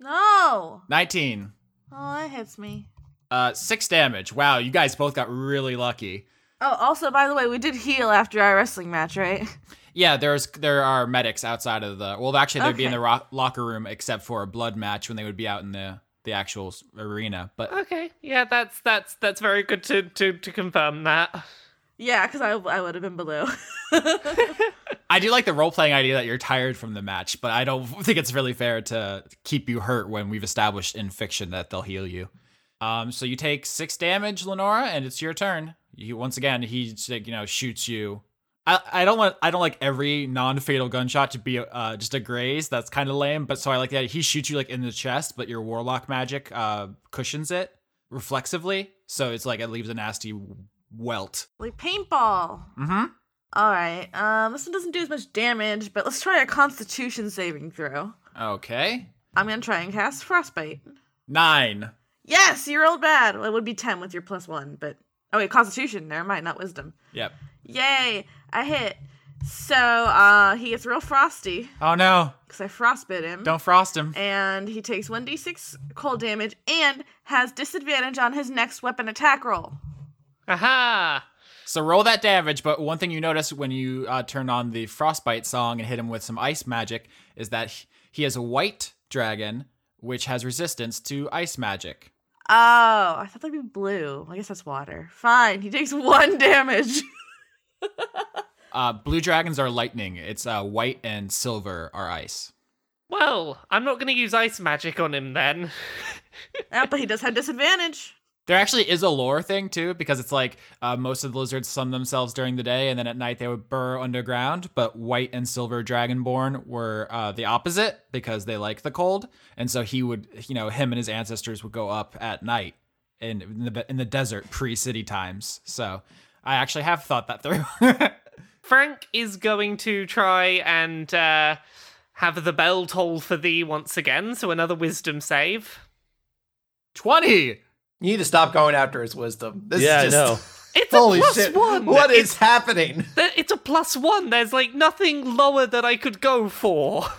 No. 19. Oh, that hits me. Uh, six damage. Wow, you guys both got really lucky. Oh, also, by the way, we did heal after our wrestling match, right? [LAUGHS] Yeah, there's there are medics outside of the. Well, actually, they'd be in the ro- locker room except for a blood match when they would be out in the the actual arena. But okay, yeah, that's that's that's very good to to to confirm that. Yeah, because I, I would have been below. [LAUGHS] I do like the role playing idea that you're tired from the match, but I don't [LAUGHS] think it's really fair to keep you hurt when we've established in fiction that they'll heal you. Um, so you take six damage, Lenora, and it's your turn. You once again he you know shoots you. I, I don't want I don't like every non fatal gunshot to be uh, just a graze. That's kind of lame. But so I like that he shoots you like in the chest, but your warlock magic uh, cushions it reflexively, so it's like it leaves a nasty welt. like paintball. Mm-hmm. All right. Um, this one doesn't do as much damage, but let's try a Constitution saving throw. Okay, I'm gonna try and cast Frostbite. nine. Yes, you rolled bad. Well, it would be ten with your plus one, but oh wait, Constitution. Never mind, not Wisdom. Yep. Yay! I hit. So uh, he gets real frosty Oh no! because I frostbit him. Don't frost him. and he takes 1d6 cold damage and has disadvantage on his next weapon attack roll. Aha! So roll that damage, but one thing you notice when you uh, turn on the frostbite song and hit him with some ice magic is that he- he has a white dragon which has resistance to ice magic. Oh, I thought that'd be blue. I guess that's water. Fine, he takes [LAUGHS] one damage. [LAUGHS] Uh, blue dragons are lightning. It's uh, white and silver are ice. Well, I'm not going to use ice magic on him then. [LAUGHS] yeah, but he does have disadvantage. There actually is a lore thing too, because it's like uh, most of the lizards sun themselves during the day, and then at night they would burrow underground. But white and silver dragonborn were uh, the opposite because they like the cold, and so he would, you know, him and his ancestors would go up at night in, in the in the desert pre-city times. So I actually have thought that through. [LAUGHS] Frank is going to try and uh, have the bell toll for thee once again, so another wisdom save. Twenty. You need to stop going after his wisdom. This yeah, is I know. [LAUGHS] It's a plus shit. one. What is It's, happening? [LAUGHS] it's a plus one. There's like nothing lower that I could go for. [LAUGHS]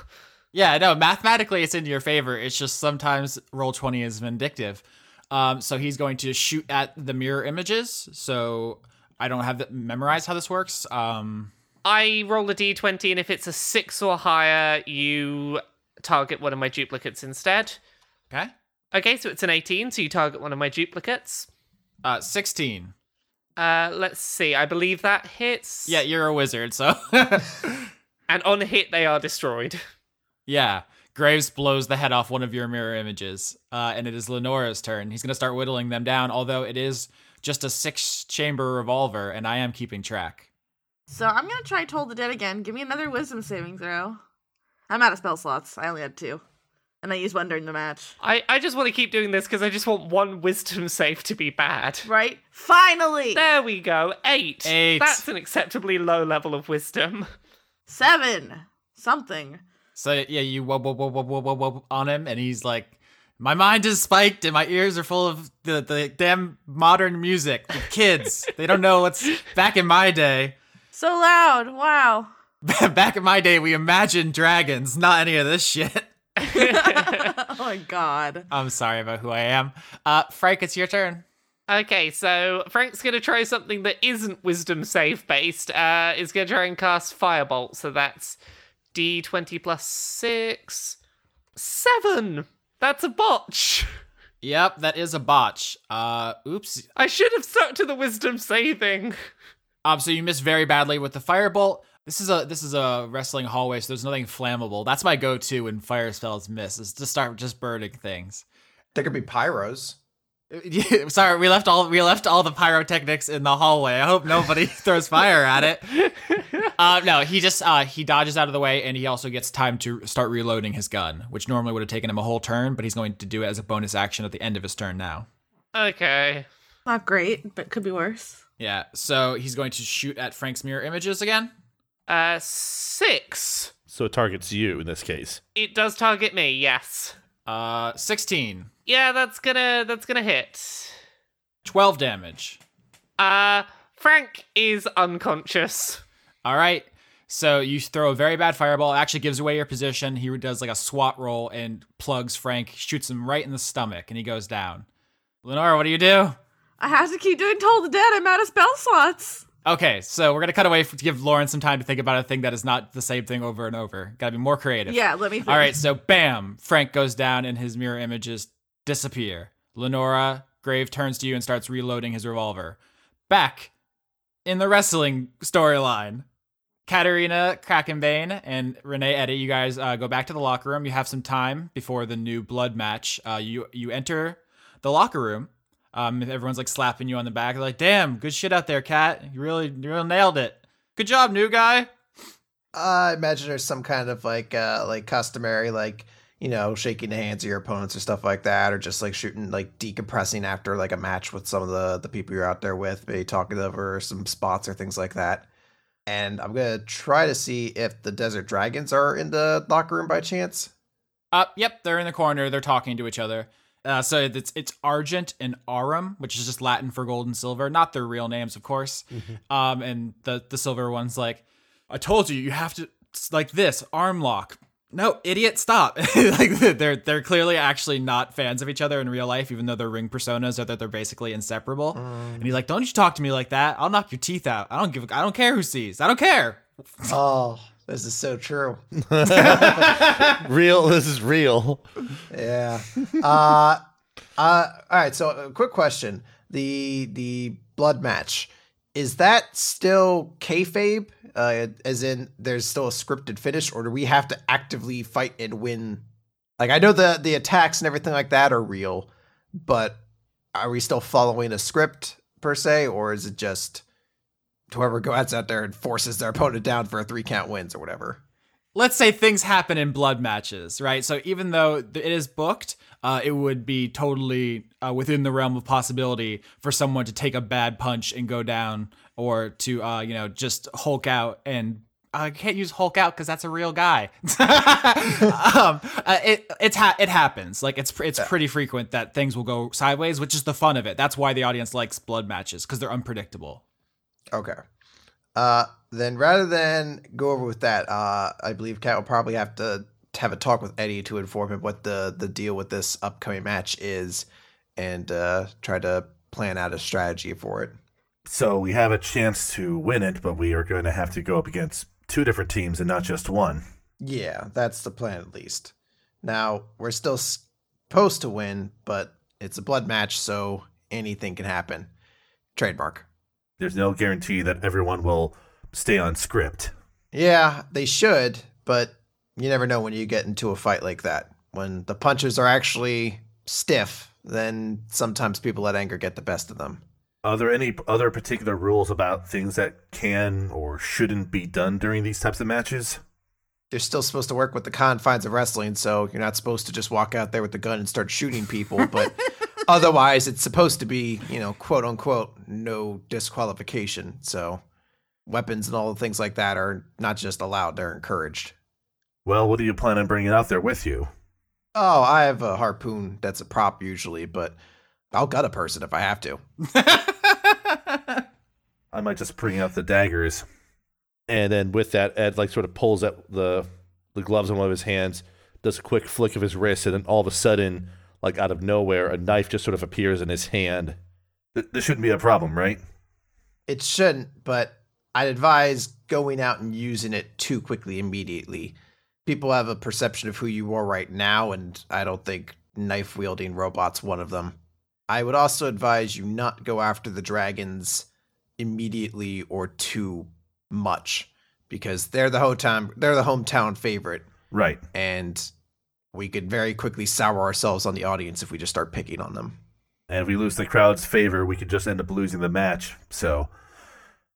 Yeah, no, mathematically it's in your favor. It's just sometimes roll 20 is vindictive. Um, so he's going to shoot at the mirror images. So I don't have that memorized how this works. Um, I roll a d20, and if it's a six or higher, you target one of my duplicates instead. okay. Okay, so it's an 18, so you target one of my duplicates. Uh, 16. Uh, let's see. I believe that hits. Yeah, you're a wizard, so. [LAUGHS] And on hit, they are destroyed. yeah. Graves blows the head off one of your mirror images. Uh, and it is Lenora's turn. He's going to start whittling them down, although it is just a six chamber revolver, and I am keeping track. So I'm gonna try Toll the Dead again. Give me another wisdom saving throw. I'm out of spell slots. I only had two. And I used one during the match. I, I just want to keep doing this because I just want one wisdom save to be bad. Right? Finally! There we go. Eight. Eight. That's an acceptably low level of wisdom. Seven. Something. So yeah, you wub wub wub wub wub wub wub on him, and he's like, "My mind is spiked, and my ears are full of the the damn modern music. The kids, they don't know what's back in my day. So loud. Wow. [LAUGHS] back in my day, we imagined dragons, not any of this shit. [LAUGHS] oh my god. I'm sorry about who I am. Uh, Frank, it's your turn. Okay, so Frank's gonna try something that isn't wisdom save based. Uh, is gonna try and cast Firebolt. So that's D20 plus six, seven. That's a botch. Yep, that is a botch. Uh, oops. I should have stuck to the wisdom saving. Um, so you missed very badly with the firebolt. This is a this is a wrestling hallway, so there's nothing flammable. That's my go-to when fire spells miss, is to start just burning things. There could be pyros. [LAUGHS] Sorry, we left all we left all the pyrotechnics in the hallway. I hope nobody [LAUGHS] throws fire at it. [LAUGHS] Uh, no, he just uh, he dodges out of the way, and he also gets time to start reloading his gun, which normally would have taken him a whole turn, but he's going to do it as a bonus action at the end of his turn now. Okay. Not great, but could be worse. Yeah, so he's going to shoot at Frank's mirror images again. Uh, six. So it targets you in this case. It does target me. Yes. Uh, 16, Yeah, that's gonna that's gonna hit. 12 damage. Uh, Frank is unconscious. All right. So you throw a very bad fireball. It actually gives away your position. He does like a SWAT roll and plugs Frank, shoots him right in the stomach, and he goes down. Lenora, what do you do? I have to keep doing Toll the Dead. I'm out of spell slots. Okay, so we're gonna cut away for, to give Lauren some time to think about a thing that is not the same thing over and over. Gotta be more creative. Yeah, let me. Think. All right, so bam, Frank goes down and his mirror images disappear. Lenora Grave turns to you and starts reloading his revolver. Back in the wrestling storyline, Katarina Krakenbane and Renee Eddy, you guys uh, go back to the locker room. You have some time before the new blood match. Uh, you you enter the locker room. Um, everyone's like slapping you on the back, like, "Damn, good shit out there, cat. You really, you really nailed it. Good job, new guy." I imagine there's some kind of like uh like customary like you know shaking the hands of your opponents or stuff like that, or just like shooting like decompressing after like a match with some of the the people you're out there with, maybe talking over some spots or things like that. And I'm gonna try to see if the desert dragons are in the locker room by chance. Uh, yep, they're in the corner. They're talking to each other. Uh, so it's it's Argent and Aurum, which is just Latin for gold and silver, not their real names, of course. Um, and the the silver one's like, I told you, you have to like this arm lock. No, idiot, stop! [LAUGHS] like they're they're clearly actually not fans of each other in real life, even though their ring personas are that they're basically inseparable. And he's like, "Don't you talk to me like that? I'll knock your teeth out. I don't give. a- I don't care who sees. I don't care." Oh, this is so true. [LAUGHS] Real. This is real. Yeah. uh, uh, all right. So, a quick question: the the blood match is that still kayfabe? Uh, as in, there's still a scripted finish, or do we have to actively fight and win? Like, I know the the attacks and everything like that are real, but are we still following a script per se, or is it just whoever goes out there and forces their opponent down for a three count wins or whatever? let's say things happen in blood matches, right? So even though it is booked, uh, it would be totally uh, within the realm of possibility for someone to take a bad punch and go down, or to uh, you know just Hulk out and. I can't use Hulk out because that's a real guy. [LAUGHS] um, uh, it it's ha- it happens. Like it's pr- it's pretty frequent that things will go sideways, which is the fun of it. That's why the audience likes blood matches because they're unpredictable. Okay. Uh, then rather than go over with that, uh, I believe Cat will probably have to have a talk with Eddie to inform him what the the deal with this upcoming match is, and uh, try to plan out a strategy for it. So we have a chance to win it, but we are going to have to go up against two different teams and not just one. Yeah, that's the plan at least. Now we're still supposed to win, but it's a blood match, so anything can happen. Trademark. There's no guarantee that everyone will stay on script. Yeah, they should, but you never know when you get into a fight like that. When the punches are actually stiff, then sometimes people let anger get the best of them. Are there any other particular rules about things that can or shouldn't be done during these types of matches? You're still supposed to work with the confines of wrestling, so you're not supposed to just walk out there with the gun and start shooting people, but [LAUGHS] otherwise it's supposed to be, you know, quote unquote, no disqualification. So weapons and all the things like that are not just allowed, they're encouraged. Well, what do you plan on bringing out there with you? Oh, I have a harpoon that's a prop usually, but I'll gut a person if I have to. [LAUGHS] I might just bring out the daggers. And then with that, Ed like sort of pulls out the the gloves on one of his hands, does a quick flick of his wrist, and then all of a sudden, like out of nowhere, a knife just sort of appears in his hand. Th- This shouldn't be a problem, right? It shouldn't, but I'd advise going out and using it too quickly immediately. People have a perception of who you are right now, and I don't think knife wielding robots one of them. I would also advise you not go after the dragons immediately or too much because they're the hometown they're the hometown favorite Right. and we could very quickly sour ourselves on the audience if we just start picking on them. And if we lose the crowd's favor, we could just end up losing the match. So,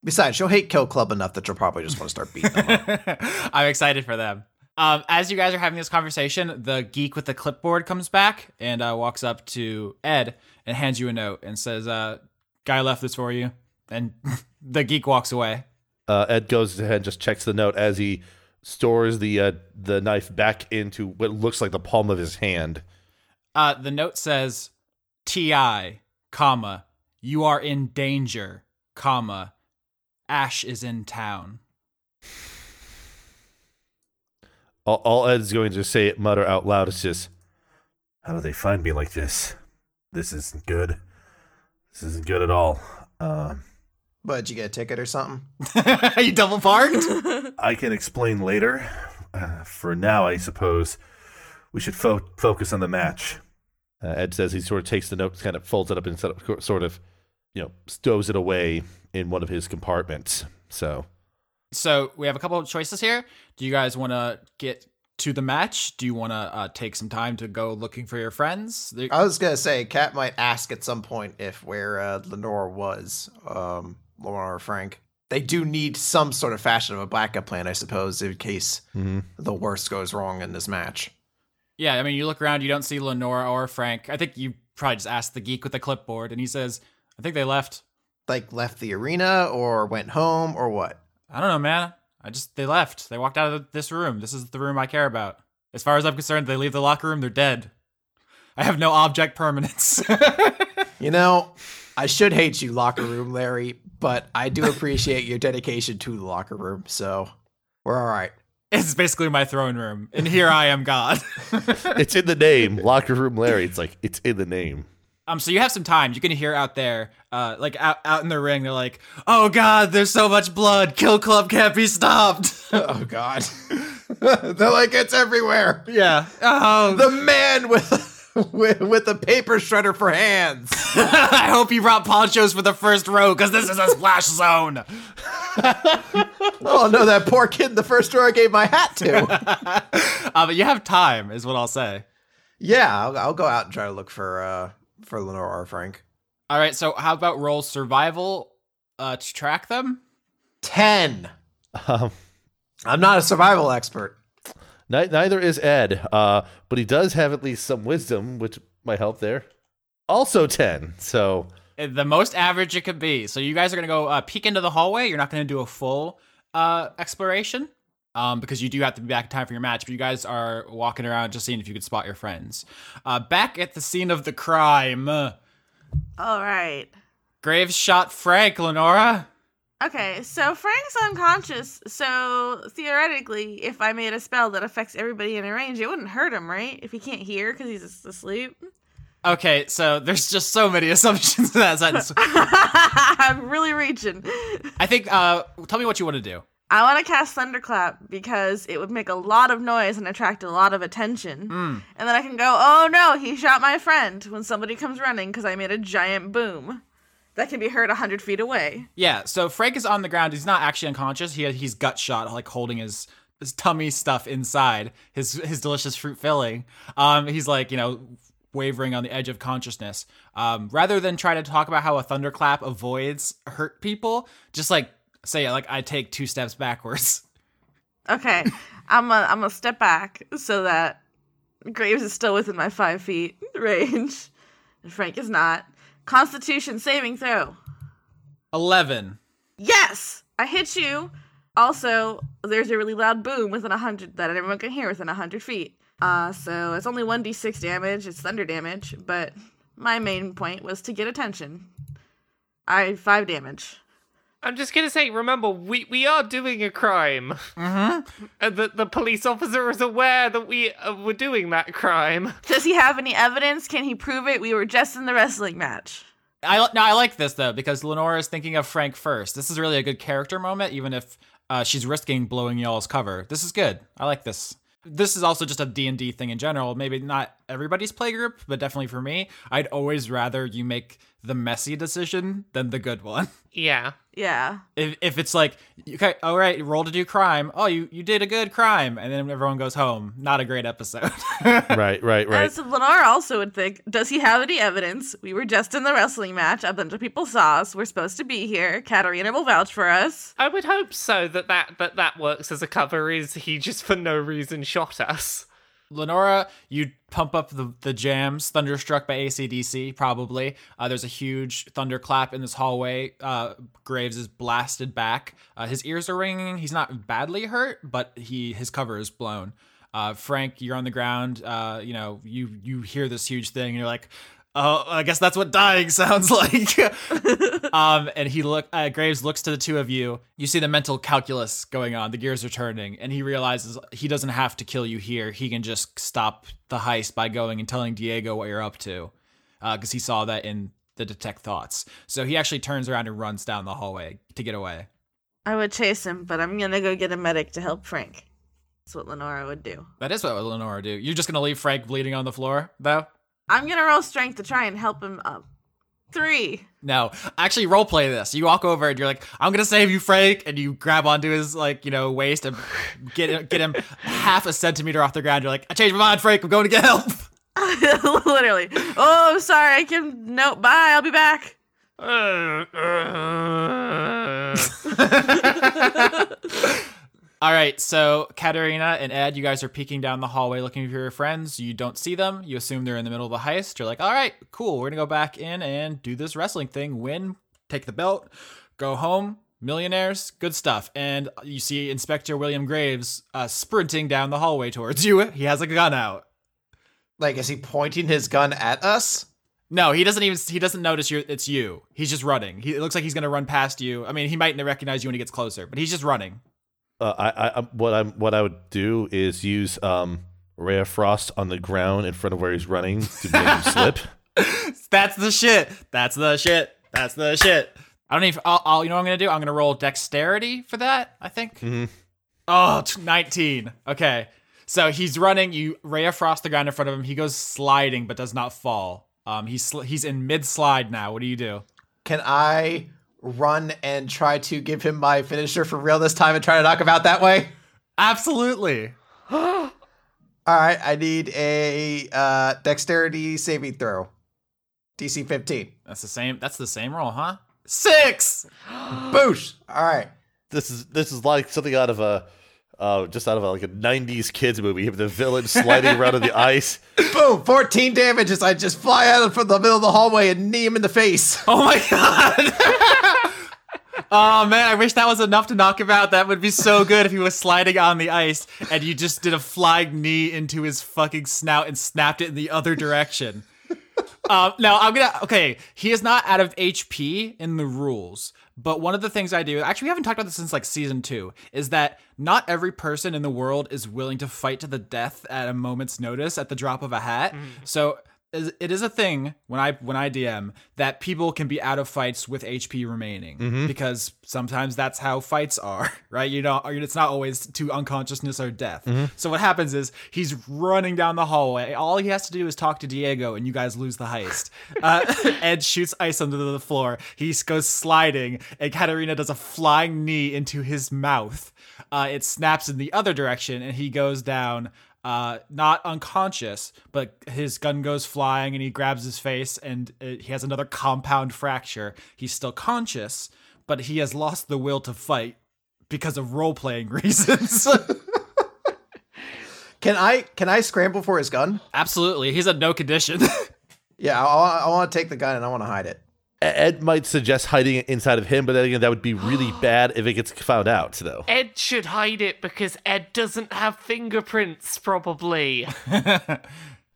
Besides, she'll hate Kill Club enough that she'll probably just want to start beating them up. [LAUGHS] I'm excited for them. Um, as you guys are having this conversation, the geek with the clipboard comes back and uh, walks up to Ed and hands you a note and says, uh, "Guy left this for you." And [LAUGHS] the geek walks away. Uh, Ed goes ahead and just checks the note as he stores the uh, the knife back into what looks like the palm of his hand. Uh, the note says, "Ti, comma, you are in danger, comma, Ash is in town." All, all Ed's going to say, mutter out loud, is just, how do they find me like this? This isn't good. This isn't good at all. Um, but you get a ticket or something? [LAUGHS] [LAUGHS] you double parked? I can explain later. Uh, for now, I suppose we should fo- focus on the match. uh, Ed says he sort of takes the note, kind of folds it up and sort of, sort of, you know, stows it away in one of his compartments. So, So we have a couple of choices here. Do you guys want to get to the match? Do you want to uh, take some time to go looking for your friends? There- I was gonna say, Kat might ask at some point if where uh, Lenore was, um, Lenore or Frank. They do need some sort of fashion of a backup plan, I suppose, in case mhm. the worst goes wrong in this match. yeah, I mean, you look around, you don't see Lenora or Frank. I think you probably just asked the geek with the clipboard, and he says, "I think they left." Like left the arena or went home or what? I don't know, man. I just they left. They walked out of this room. This is the room I care about. As far as I'm concerned, they leave the locker room, they're dead. I have no object permanence. [LAUGHS] You know, I should hate you, locker room Larry, but I do appreciate your dedication to the locker room, so we're all right. it's basically my throne room, and here I am, God. [LAUGHS] it's in the name, locker room Larry. It's like it's in the name. Um, so you have some time. You can hear out there, uh, like out, out in the ring, they're like, "Oh God, there's so much blood. Kill Club can't be stopped." [LAUGHS] Oh God, [LAUGHS] they're like it's everywhere. yeah. Oh, The man with [LAUGHS] with, with the paper shredder for hands. [LAUGHS] I hope you brought ponchos for the first row because this is a splash zone. Oh no, that poor kid in the first row I gave my hat to. [LAUGHS] Uh, but you have time, is what I'll say. yeah, I'll, I'll go out and try to look for uh for Lenore or Frank. All right. So how about roll survival uh, to track them? Ten. Um, I'm not a survival expert. Ni- neither is Ed, uh, but he does have at least some wisdom, which might help there. Also ten. So Uh, The most average it could be. So you guys are gonna go uh, peek into the hallway. You're not gonna do a full uh, exploration. Um, because you do have to be back in time for your match, but you guys are walking around just seeing if you could spot your friends. Uh, back at the scene of the crime, All right. Graves shot Frank, Lenora. Okay, so Frank's unconscious, so theoretically, if I made a spell that affects everybody in a range, it wouldn't hurt him, right? If he can't hear because he's asleep. Okay, so there's just so many [LAUGHS] assumptions in that sentence. [LAUGHS] I'm really reaching. I think, uh, tell me what you want to do. I want to cast Thunderclap because it would make a lot of noise and attract a lot of attention. And then I can go, oh no, he shot my friend when somebody comes running because I made a giant boom that can be heard 100 feet away. Yeah, so Frank is on the ground. He's not actually unconscious. He he's gut shot, like holding his his tummy stuff inside his his delicious fruit filling. Um, he's like you know wavering on the edge of consciousness. Um, rather than try to talk about how a thunderclap avoids hurt people, just like say like I take two steps backwards. [LAUGHS] Okay, I'm gonna I'm gonna step back so that Graves is still within my five feet [LAUGHS] range, Frank is not. Constitution saving throw. Eleven. Yes, I hit you. Also, there's a really loud boom within a hundred that everyone can hear within a hundred feet. Uh, so it's only one d6 damage. It's thunder damage, but my main point was to get attention. I five damage. I'm just gonna say, remember, we, we are doing a crime. Mm-hmm. [LAUGHS] And the, the police officer is aware that we uh, were doing that crime. [LAUGHS] Does he have any evidence? Can he prove it? We were just in the wrestling match. I li- now I like this though because Lenora is thinking of Frank first. This is really a good character moment, even if uh, she's risking blowing y'all's cover. This is good. I like this. this is also just a D&D thing in general. Maybe not everybody's playgroup, but definitely for me, I'd always rather you make the messy decision than the good one. [LAUGHS] Yeah. Yeah. If, if it's like, okay, all right, roll to do crime. Oh, you, you did a good crime. And then everyone goes home. Not a great episode. [LAUGHS] right, right, right. As Lenore also would think, does he have any evidence? We were just in the wrestling match. A bunch of people saw us. We're supposed to be here. Katarina will vouch for us. I would hope so that that, that that works as a cover is he just for no reason shot us. Lenora, you pump up the, the jams, thunderstruck by AC/DC, probably. Uh, there's a huge thunderclap in this hallway. Uh, Graves is blasted back. Uh, his ears are ringing. He's not badly hurt, but he his cover is blown. Uh, Frank, you're on the ground. Uh, you know, you you hear this huge thing, and you're like, "Oh, I guess that's what dying [LAUGHS] sounds like." [LAUGHS] um, and he look uh, Graves looks to the two of you. You see the mental calculus going on. The gears are turning, and he realizes he doesn't have to kill you here. He can just stop the heist by going and telling Diego what you're up to, because he saw that in the detect thoughts. So he actually turns around and runs down the hallway to get away. I would chase him, but I'm gonna go get a medic to help Frank. That's what Lenora would do. That is what Lenora would do. You're just gonna leave Frank bleeding on the floor, though. I'm gonna roll strength to try and help him up. Three. No, actually, role play this. You walk over and you're like, "I'm gonna save you, Frank," and you grab onto his like you know waist and get get him [LAUGHS] half a centimeter off the ground. You're like, "I changed my mind, Frank. I'm going to get help." [LAUGHS] Literally. Oh, I'm sorry. I can. No, bye. I'll be back. [LAUGHS] All right, so Katarina and Ed, you guys are peeking down the hallway looking for your friends. You don't see them. You assume they're in the middle of the heist. You're like, all right, cool. We're gonna go back in and do this wrestling thing. Win, take the belt, go home. Millionaires, good stuff. And you see Inspector William Graves uh, sprinting down the hallway towards you. He has a gun out. Like, is he pointing his gun at us? No, he doesn't even. He doesn't notice you. It's you. He's just running. He it looks like he's gonna run past you. I mean, he might recognize you when he gets closer, but he's just running. Uh, I, I, what I'm, what I would do is use um, ray of frost on the ground in front of where he's running to make him [LAUGHS] slip. That's the shit. That's the shit. That's the shit. I don't even. I'll, I'll, you know what I'm gonna do? I'm gonna roll dexterity for that. I think. Mhm. Oh, t- 19. Okay. So he's running. You ray of frost the ground in front of him. He goes sliding, but does not fall. Um, he's sl- he's in mid slide now. What do you do? Can I run and try to give him my finisher for real this time and try to knock him out that way? Absolutely. [GASPS] All right, I need a uh, dexterity saving throw. DC 15. That's the same. That's the same roll, huh? Six. [GASPS] Boosh. All right. This is this is like something out of a uh, just out of a, like a '90s kids movie. You have the villain sliding around on the [LAUGHS] ice. Boom. 14 damage as I just fly out from the middle of the hallway and knee him in the face. [LAUGHS] Oh my god. [LAUGHS] oh man, I wish that was enough to knock him out. That would be so good if he was sliding on the ice and you just did a flying knee into his fucking snout and snapped it in the other direction. Um, now I'm gonna okay. He is not out of HP in the rules, but one of the things I do actually we haven't talked about this since like season two is that not every person in the world is willing to fight to the death at a moment's notice at the drop of a hat. Mm-hmm. So is- it is a thing when I when I DM that people can be out of fights with HP remaining because sometimes that's how fights are, [LAUGHS] right? You know, it's not always to unconsciousness or death. So what happens is he's running down the hallway. All he has to do is talk to Diego, and you guys lose the heist. [LAUGHS] Uh, [LAUGHS] Ed shoots ice under the floor. He goes sliding, and Katarina does a flying knee into his mouth. Uh, it snaps in the other direction, and he goes down uh, not unconscious, but his gun goes flying and he grabs his face and uh, he has another compound fracture. He's still conscious, but he has lost the will to fight because of role playing [LAUGHS] reasons. [LAUGHS] Can I can I scramble for his gun? Absolutely. He's at no condition. [LAUGHS] Yeah, I, I want to take the gun and I want to hide it. Ed might suggest hiding it inside of him, but then again, that would be really [GASPS] bad if it gets found out. Though Ed should hide it because Ed doesn't have fingerprints, probably. Ed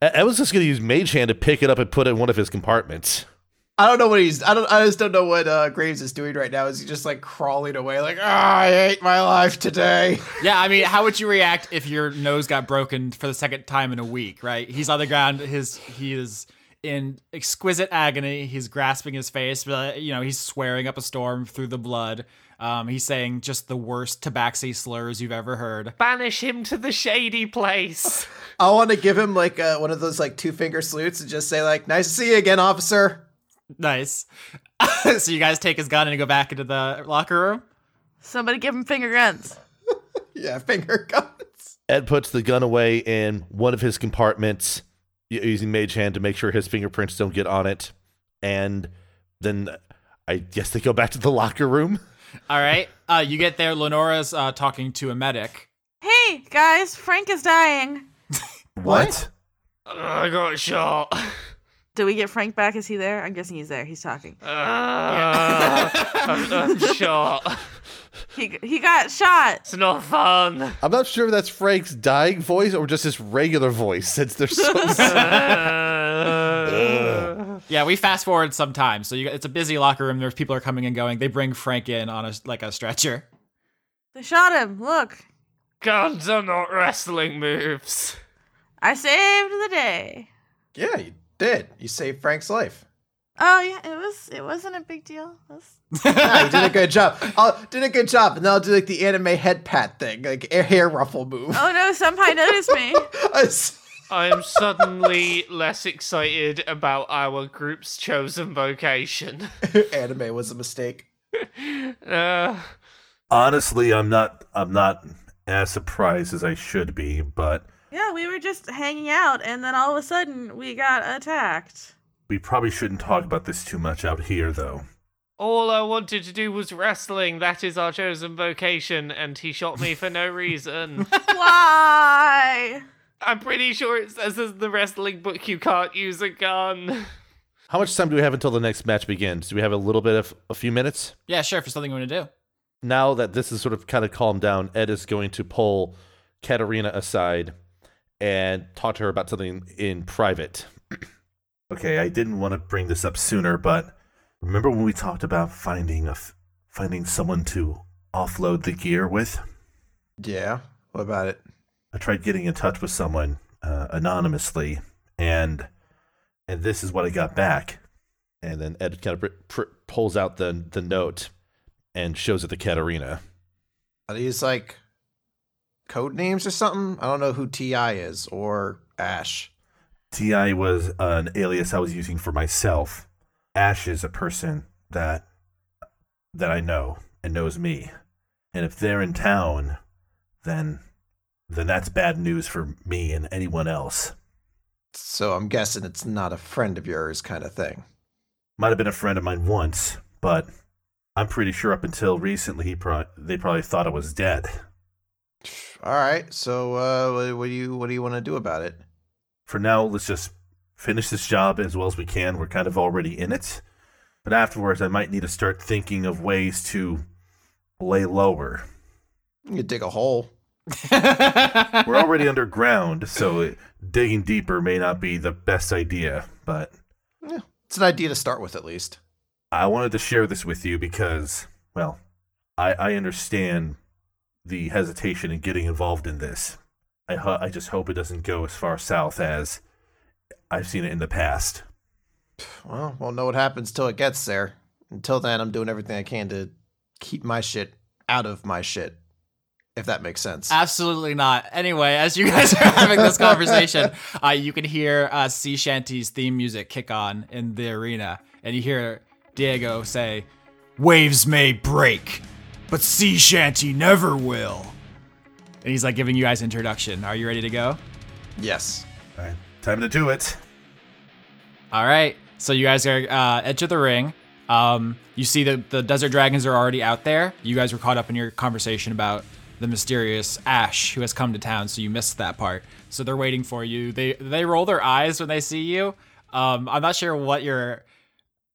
[LAUGHS] Ed was just going to use Mage Hand to pick it up and put it in one of his compartments. I don't know what he's. I don't. I just don't know what uh, Graves is doing right now. Is he just like crawling away, like, ah, I hate my life today. [LAUGHS] yeah, I mean, how would you react if your nose got broken for the second time in a week, right? He's on the ground, his he is in exquisite agony. He's grasping his face, but you know he's swearing up a storm through the blood. Um, he's saying just the worst tabaxi slurs you've ever heard. Banish him to the shady place. [LAUGHS] I want to give him like uh, one of those like two finger salutes and just say like, "Nice to see you again, officer." Nice. [LAUGHS] so you guys take his gun and go back into the locker room. Somebody give him finger guns. [LAUGHS] Yeah, finger guns. Ed puts the gun away in one of his compartments y- using Mage Hand to make sure his fingerprints don't get on it. And then I guess they go back to the locker room. [LAUGHS] All right. Uh, you get there. Lenora's uh, talking to a medic. Hey guys, Frank is dying. [LAUGHS] What? I got shot. Did we get Frank back? Is he there? I'm guessing he's there. He's talking. Uh, I'm, [LAUGHS] I'm shot. He he got shot. It's not fun. I'm not sure if that's Frank's dying voice or just his regular voice [LAUGHS] since they're so [LAUGHS] Uh, Yeah, we fast forward sometimes. So you, it's a busy locker room. There's people are coming and going. They bring Frank in on a like a stretcher. They shot him. Look, guns are not wrestling moves. I saved the day. Yeah, you did. You saved Frank's life. Oh yeah, it was it wasn't a big deal. It was- [LAUGHS] Yeah, you did a good job. I'll did a good job, and then I'll do like the anime head pat thing, like a hair ruffle move. Oh no, Senpai noticed me. [LAUGHS] I am suddenly less excited about our group's chosen vocation. [LAUGHS] anime was a mistake. Uh, Honestly, I'm not. I'm not as surprised as I should be, but Yeah, we were just hanging out, and then all of a sudden we got attacked. we probably shouldn't talk about this too much out here, though. all I wanted to do was wrestling. That is our chosen vocation, and he shot me for no [LAUGHS] reason. [LAUGHS] Why? I'm pretty sure it says in the wrestling book you can't use a gun. How much time do we have until the next match begins? Do we have a little bit of a few minutes? Yeah, sure. For something you want to do. Now that this is sort of kind of calmed down, Ed is going to pull Katarina aside and talk to her about something in private. Okay, I didn't want to bring this up sooner, but remember when we talked about finding a f- finding someone to offload the gear with? Yeah. What about it? I tried getting in touch with someone uh, anonymously, and and this is what I got back. And then Ed kind of pr- pr- pulls out the the note and shows it to Katarina. Are these like code names or something? I don't know who Ti is or Ash. Ti was an alias I was using for myself. Ash is a person that that I know and knows me, and if they're in town, then then that's bad news for me and anyone else. So I'm guessing it's not a friend of yours kind of thing. Might have been a friend of mine once, but I'm pretty sure up until recently he pro- they probably thought I was dead. All right. So uh, what, what do you what do you want to do about it? For now, let's just finish this job as well as we can. We're kind of already in it. But afterwards, I might need to start thinking of ways to lay lower. You dig a hole. [LAUGHS] We're already underground, so digging deeper may not be the best idea. But yeah, It's an idea to start with, at least. I wanted to share this with you because, well, I, I understand the hesitation in getting involved in this. I, ho- I just hope it doesn't go as far south as I've seen it in the past. Well, we'll know what happens till it gets there. Until then, I'm doing everything I can to keep my shit out of my shit. If that makes sense. Absolutely not. Anyway, as you guys are [LAUGHS] having this conversation, uh, you can hear uh, Sea Shanty's theme music kick on in the arena, and you hear Diego say, "Waves may break, but Sea Shanty never will." And he's like giving you guys introduction. Are you ready to go? yes. All right, time to do it. All right. So you guys are uh, edge of the ring. Um, you see that the desert dragons are already out there. You guys were caught up in your conversation about the mysterious Ash who has come to town, so you missed that part. So they're waiting for you. They they roll their eyes when they see you. Um, I'm not sure what your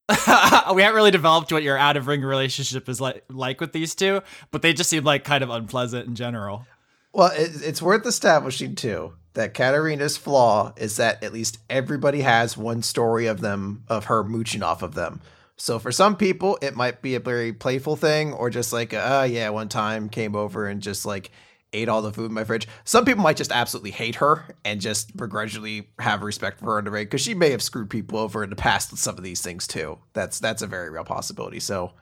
[LAUGHS] we haven't really developed what your out of ring relationship is like like with these two, but they just seem like kind of unpleasant in general. Well, it, it's worth establishing too that Katarina's flaw is that at least everybody has one story of them of her mooching off of them. So for some people, it might be a very playful thing, or just like, uh, yeah, one time came over and just like ate all the food in my fridge. Some people might just absolutely hate her and just begrudgingly have respect for her in the because she may have screwed people over in the past with some of these things too. That's that's a very real possibility. So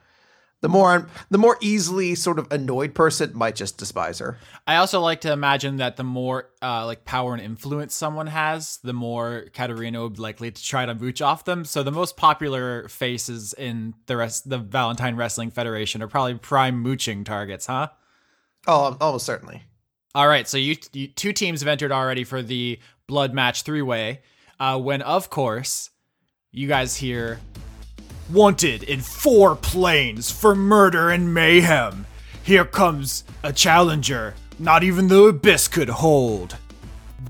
the more the more easily sort of annoyed person might just despise her. I also like to imagine that the more uh, like power and influence someone has, the more Katarina would likely to try to mooch off them. So the most popular faces in the rest the Valentine Wrestling Federation are probably prime mooching targets, huh? Oh, almost certainly. All right, so you, you two teams have entered already for the blood match three way. Uh, when of course you guys hear wanted in four planes for murder and mayhem. Here comes a challenger not even the abyss could hold.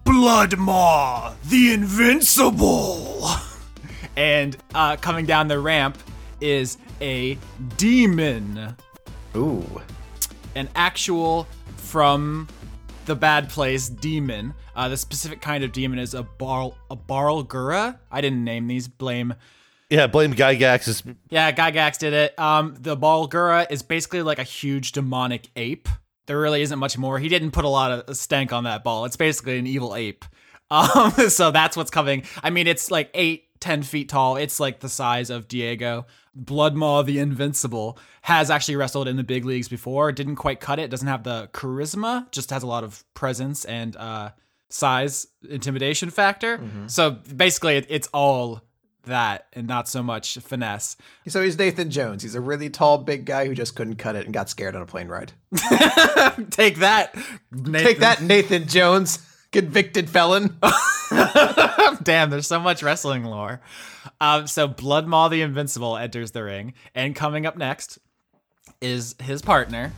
Blood Maw, the Invincible. [LAUGHS] And uh, coming down the ramp is a demon Ooh. An actual from the bad place demon. Uh, the specific kind of demon is a bar a barlgura. I didn't name these. Blame. Yeah, blame Gygax. Is, Yeah, Gygax did it. Um, the barlgura is basically like a huge demonic ape. There really isn't much more. He didn't put a lot of stank on that ball. It's basically an evil ape. [LAUGHS] Um, so that's what's coming. I mean, it's like eight, ten feet tall. It's like the size of Diego. Bloodmaw the Invincible has actually wrestled in the big leagues before. Didn't quite cut it. Doesn't have the charisma. Just has a lot of presence and uh, size intimidation factor. So basically, it, it's all that and not so much finesse. So he's Nathan Jones. He's a really tall, big guy who just couldn't cut it and got scared on a plane ride. [LAUGHS] Take that. Nathan. Take that, Nathan Jones, convicted felon. [LAUGHS] Damn, there's so much wrestling lore. Um, so Blood Maw the Invincible enters the ring, and coming up next is his partner.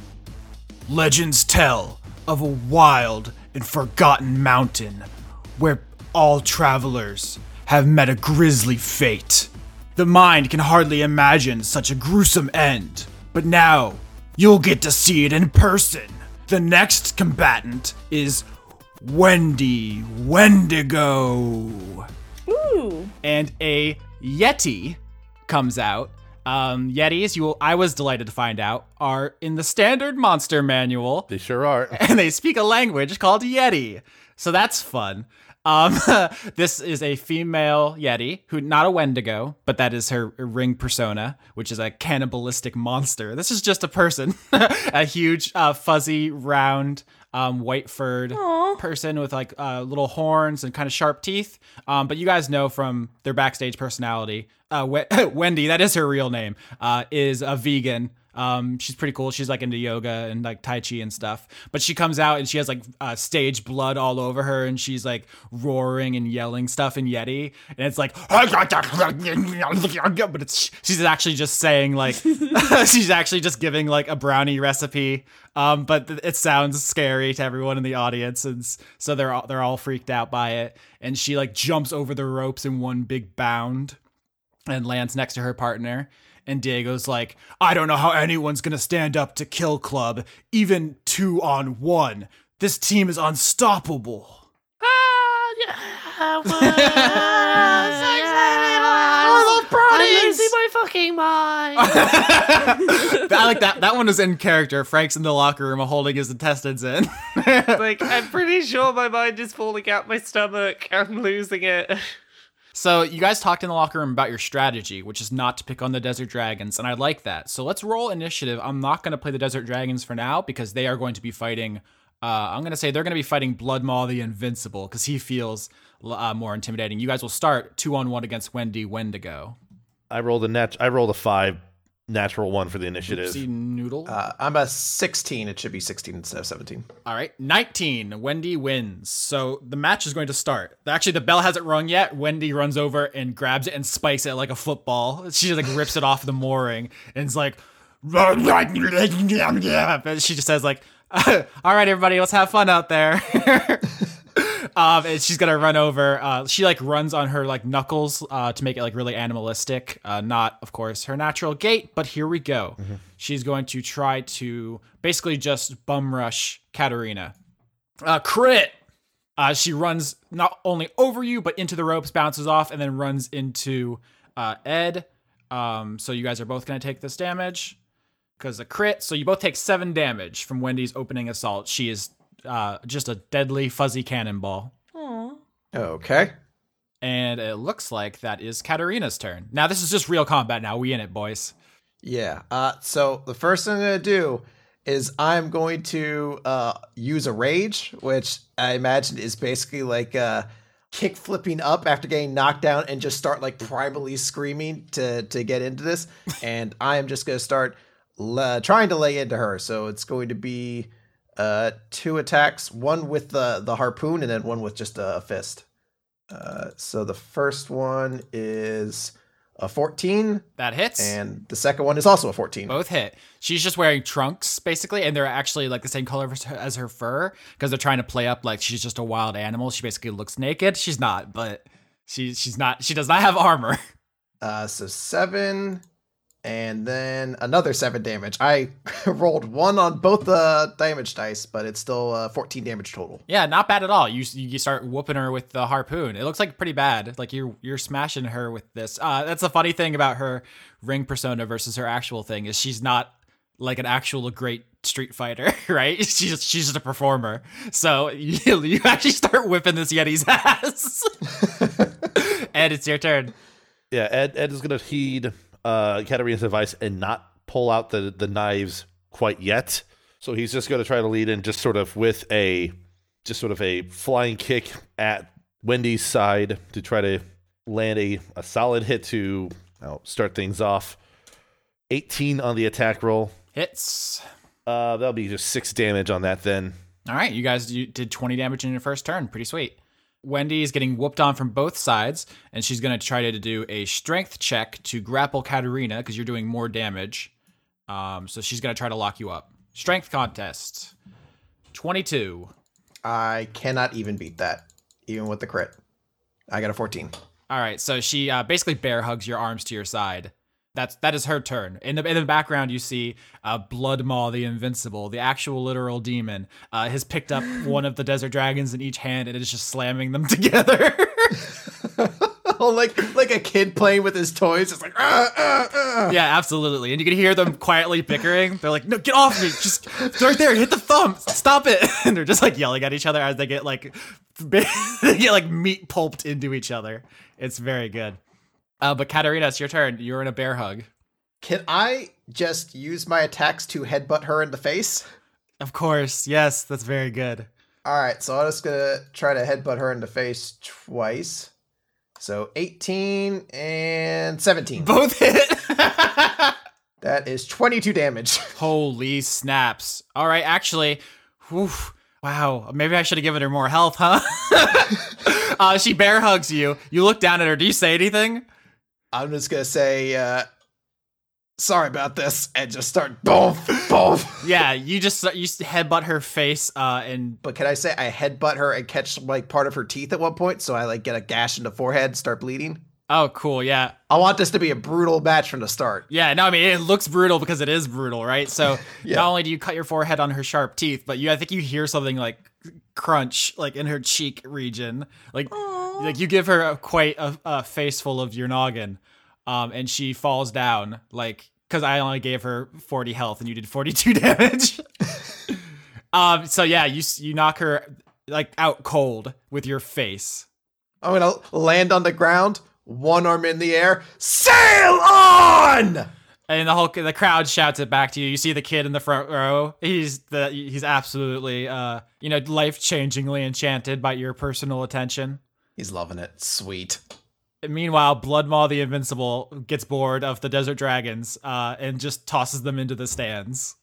Legends tell of a wild and forgotten mountain where all travelers have met a grisly fate. The mind can hardly imagine such a gruesome end, but now you'll get to see it in person. The next combatant is Wendy Wendigo. Ooh. And a Yeti comes out. Um, Yetis, you will, I was delighted to find out, are in the standard monster manual they sure are. [LAUGHS] and they speak a language called Yeti. So that's fun. Um, [LAUGHS] this is a female Yeti who, not a Wendigo, but that is her ring persona, which is a cannibalistic monster. This is just a person, [LAUGHS] a huge, uh, fuzzy, round, um, white furred person with like uh, little horns and kind of sharp teeth. Um, but you guys know from their backstage personality, uh, we- [LAUGHS] Wendy, that is her real name, uh, is a vegan. Um, she's pretty cool. She's like into yoga and like tai chi and stuff. But she comes out and she has like uh, stage blood all over her, and she's like roaring and yelling stuff in Yeti, and it's like, [LAUGHS] but it's she's actually just saying like [LAUGHS] she's actually just giving like a brownie recipe. Um, but it sounds scary to everyone in the audience, and so they're all, they're all freaked out by it. And she like jumps over the ropes in one big bound and lands next to her partner. And Diego's like, I don't know how anyone's gonna stand up to Kill Club, even two on one. This team is unstoppable. Ah, yeah. I'm [LAUGHS] losing my fucking mind. [LAUGHS] I like that. That one was in character. Frank's in the locker room holding his intestines in. [LAUGHS] like, I'm pretty sure my mind is falling out my stomach. I'm losing it. So you guys talked in the locker room about your strategy, which is not to pick on the Desert Dragons, and I like that. So let's roll initiative. I'm not going to play the Desert Dragons for now because they are going to be fighting. Uh, I'm going to say they're going to be fighting Blood Maw the Invincible because he feels uh, more intimidating. You guys will start two on one against Wendy Wendigo. I rolled a nat. I rolled a five natural one for the initiative. See Noodle. Uh, I'm a 16. It should be 16 instead of 17. All right, 19. Wendy wins. So the match is going to start. Actually, the bell hasn't rung yet. Wendy runs over and grabs it and spikes it like a football. She like rips it off the mooring and is like, and [LAUGHS] she just says like, [LAUGHS] "All right, everybody, let's have fun out there." [LAUGHS] um, and she's gonna run over. Uh, she like runs on her like knuckles uh, to make it like really animalistic. Uh, not, of course, her natural gait, but here we go. She's going to try to basically just bum rush Katarina. Uh, crit. Uh, she runs not only over you, but into the ropes, bounces off, and then runs into uh, Ed. Um, so you guys are both going to take this damage because a crit. So you both take seven damage from Wendy's opening assault. She is uh, just a deadly fuzzy cannonball. Aw. Okay. And it looks like that is Katarina's turn. Now this is just real combat. Now we in it, boys. Yeah. Uh, so the first thing I'm gonna do is I'm going to uh, use a rage, which I imagine is basically like uh, kick flipping up after getting knocked down and just start like primally screaming to to get into this. [LAUGHS] and I am just gonna start le- trying to lay into her. So it's going to be uh, two attacks, one with the the harpoon and then one with just a fist. Uh, so the first one is a 14 That hits. and the second one is also a 14. Both hit. She's just wearing trunks, basically, and they're actually like the same color as her, fur because they're trying to play up like she's just a wild animal. She basically looks naked. She's not, but she she's not. She does not have armor. [LAUGHS] Uh, so seven, and then another seven damage. I [LAUGHS] rolled one on both the damage dice, but it's still uh, 14 damage total. yeah, not bad at all. You you start whooping her with the harpoon. It looks like pretty bad. Like you're you're smashing her with this. Uh, that's the funny thing about her ring persona versus her actual thing is she's not like an actual great street fighter, [LAUGHS] right? [LAUGHS] She's just, she's just a performer. So you, you actually start whipping this Yeti's ass. Ed, it's your turn. Yeah, Ed Ed is gonna heed uh Katarina's advice and not pull out the the knives quite yet. So he's just gonna try to lead in just sort of with a just sort of a flying kick at Wendy's side to try to land a, a solid hit to start things off. 18 on the attack roll. Hits. Uh that'll be just six damage on that then. All right, you guys you did 20 damage in your first turn. Pretty sweet. Wendy is getting whooped on from both sides, and she's going to try to do a strength check to grapple Katarina because you're doing more damage. Um, so she's going to try to lock you up. Strength contest 22. I cannot even beat that, even with the crit. I got a 14. All right, so she uh, basically bear hugs your arms to your side. That's that is her turn. In the in the background, you see uh, Blood Maw, the Invincible, the actual literal demon, uh, has picked up [GASPS] one of the desert dragons in each hand and is just slamming them [LAUGHS] together. [LAUGHS] oh, like like a kid playing with his toys. It's like, ah, ah, ah. yeah, absolutely. And you can hear them quietly bickering. They're like, "No, get off me! Just right there. Hit the thumb. Stop it!" [LAUGHS] And they're just like yelling at each other as they get like they get like meat pulped into each other. It's very good. Uh, but Katarina, it's your turn. You're in a bear hug. Can I just use my attacks to headbutt her in the face? Of course, yes, that's very good. All right, so I'm just gonna try to headbutt her in the face twice. So 18 and 17. Both hit. [LAUGHS] That is 22 damage. [LAUGHS] Holy snaps! All right, actually, whew, wow. Maybe I should have given her more health, huh? [LAUGHS] uh, she bear hugs you. You look down at her. Do you say anything? I'm just gonna say, uh, sorry about this, and just start boom, boom. Yeah, you just you just headbutt her face, uh, and But can I say I headbutt her and catch like part of her teeth at one point, so I like get a gash in the forehead, start bleeding? oh, cool, yeah, I want this to be a brutal match from the start. yeah. No, I mean it looks brutal because it is brutal, right? So [LAUGHS] Yeah. not only do you cut your forehead on her sharp teeth, but you I think you hear something like crunch like in her cheek region, like like you give her a, quite a, a face full of your noggin, um, and she falls down like because I only gave her forty health and you did forty two [LAUGHS] damage. [LAUGHS] um, so yeah, you you knock her like out cold with your face. I'm gonna land on the ground, one arm in the air, sail on! And the whole the crowd shouts it back to you. You see the kid in the front row. He's the he's absolutely uh you know life changingly enchanted by your personal attention. He's loving it. Sweet. Meanwhile, Bloodmaw the Invincible gets bored of the Desert Dragons uh, and just tosses them into the stands.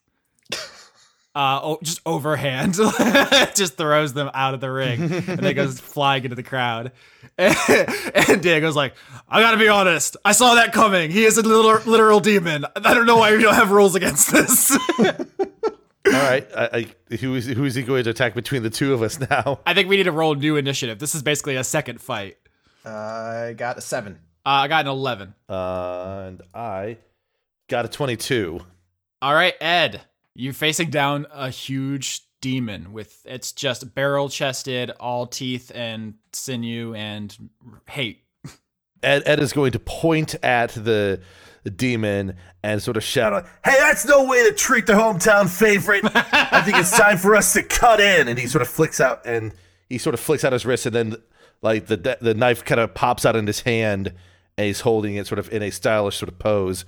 Uh, oh, just overhand, [LAUGHS] just throws them out of the ring, and they goes [LAUGHS] flying into the crowd. And, [LAUGHS] and Diego's like, "I gotta be honest, I saw that coming. He is a literal, literal demon. I don't know why we don't have rules against this." All right, I, I, who is who is he going to attack between the two of us now? I think we need to roll new initiative. This is basically a second fight. I got a seven. Uh, I got an eleven. Uh, and I got a twenty-two. All right, Ed, you're facing down a huge demon with it's just barrel chested, all teeth and sinew and hate. Ed, Ed is going to point at the demon and sort of shout out, Hey, that's no way to treat the hometown favorite. I think it's time for us to cut in. And he sort of flicks out. and he sort of flicks out his wrist, and then like the the knife kind of pops out in his hand, and he's holding it sort of in a stylish sort of pose.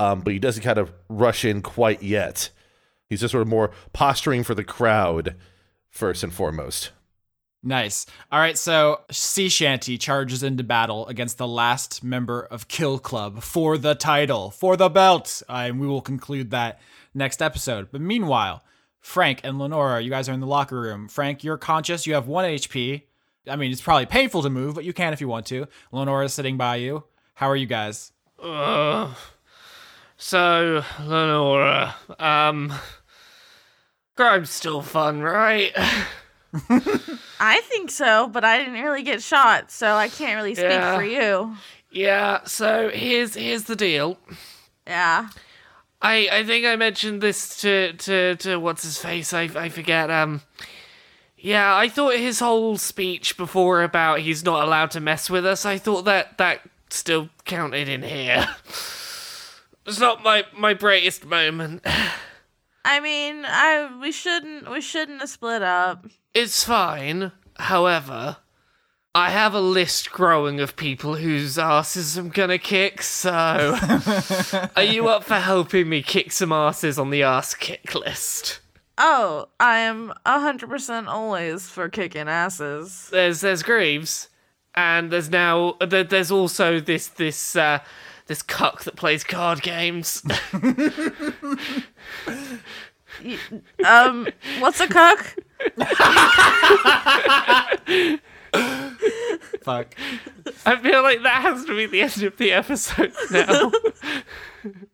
Um, but he doesn't kind of rush in quite yet. He's just sort of more posturing for the crowd first and foremost. Nice. All right, so Sea Shanty charges into battle against the last member of Kill Club for the title, for the belt. Uh, and we will conclude that next episode. But meanwhile, Frank and Lenora, you guys are in the locker room. Frank, you're conscious. You have one HP. I mean, it's probably painful to move, but you can if you want to. Lenora's sitting by you. How are you guys? Ugh. So, Lenora, um, crime's still fun, right? [LAUGHS] I think so, but I didn't really get shot, so I can't really speak Yeah. for you. yeah. So here's here's the deal. Yeah. I I think I mentioned this to to to what's his face. I I forget. Um. Yeah, I thought his whole speech before about he's not allowed to mess with us. I thought that that still counted in here. [LAUGHS] It's not my my brightest moment. [LAUGHS] I mean, I we shouldn't we shouldn't have split up. It's fine. However, I have a list growing of people whose asses I'm gonna kick, so [LAUGHS] are you up for helping me kick some asses on the ass kick list? Oh, I am hundred percent always for kicking asses. There's there's Greaves, and there's now there, there's also this this uh this cuck that plays card games. [LAUGHS] Um, what's a cook? Fuck. I feel like that has to be the end of the episode now. [LAUGHS]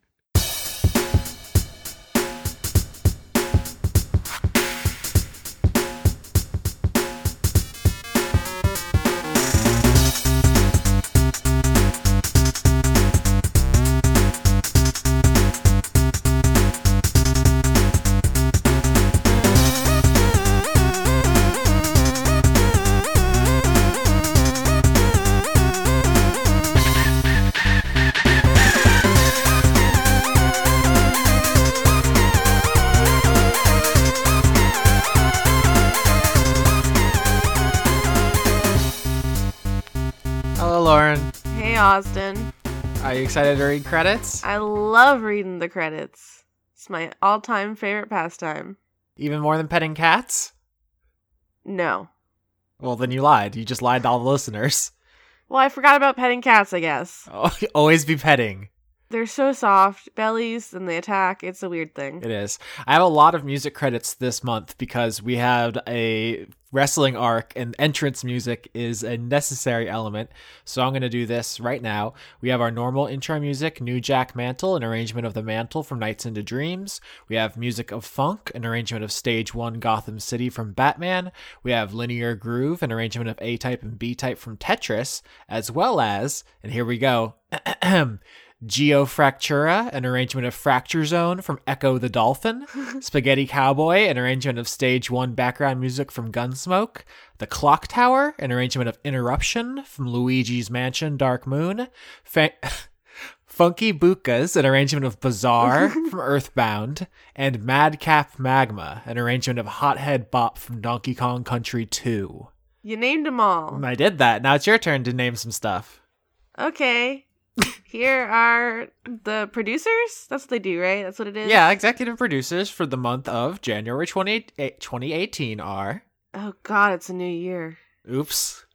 excited to read credits? I love reading the credits. It's my all-time favorite pastime. Even more than petting cats? No. Well, then you lied. You just lied to all the listeners. Well, I forgot about petting cats. I guess Oh, [LAUGHS] always be petting. they're so soft, bellies, and they attack. It's a weird thing. It is. I have a lot of music credits this month because we had a wrestling arc and entrance music is a necessary element. So I'm going to do this right now. We have our normal intro music, New Jack Mantle, an arrangement of the mantle from Nights into Dreams. We have music of funk, an arrangement of Stage 1 Gotham City from Batman. We have linear groove, an arrangement of A type and B type from Tetris, as well as, and here we go. [CLEARS THROAT] Geofractura, an arrangement of Fracture Zone from Ecco the Dolphin. [LAUGHS] Spaghetti Cowboy, an arrangement of Stage 1 background music from Gunsmoke. The Clock Tower, an arrangement of Interruption from Luigi's Mansion Dark Moon. Fa- [LAUGHS] Funky Bukas, an arrangement of Bizarre [LAUGHS] from Earthbound. And Madcap Magma, an arrangement of Hothead Bop from Donkey Kong Country 2. You named them all. I did that. Now it's your turn to name some stuff. Okay. Here are the producers. That's what they do, right? That's what it is. Yeah, executive producers for the month of January 28, eh, 2018 are. Oh God, it's a new year. Oops.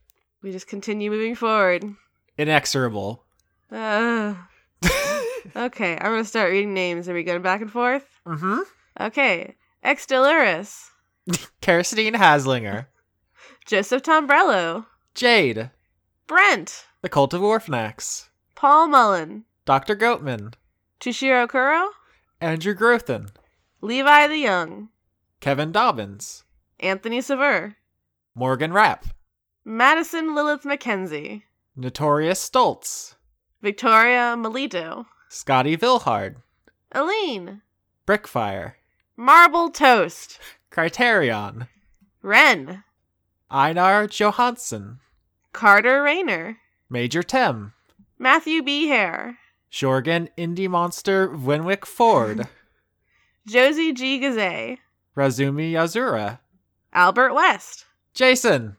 We just continue moving forward. Inexorable. Uh, [LAUGHS] okay, I'm gonna start reading names. Are we going back and forth? Mm-hmm. Okay. Ex Deluris, [LAUGHS] Kerstine Haslinger. Joseph Tombrello, Jade. Brent, The Cult of Orphanax. Paul Mullen, Dr. Goatman. Tushiro Kuro, Andrew Grothin. Levi the Young, Kevin Dobbins. Anthony Sever, Morgan Rapp. Madison Lilith McKenzie, Notorious Stoltz. Victoria Melito, Scotty Vilhard. Aline, Brickfire. Marble Toast, Criterion. Ren, Einar Johansson. Carter Rayner, Major Tem. Matthew B. Hare, Jorgen Indie Monster Winwick Ford. [LAUGHS] Josie G. Gazay. Razumi Yazura. Albert West. Jason.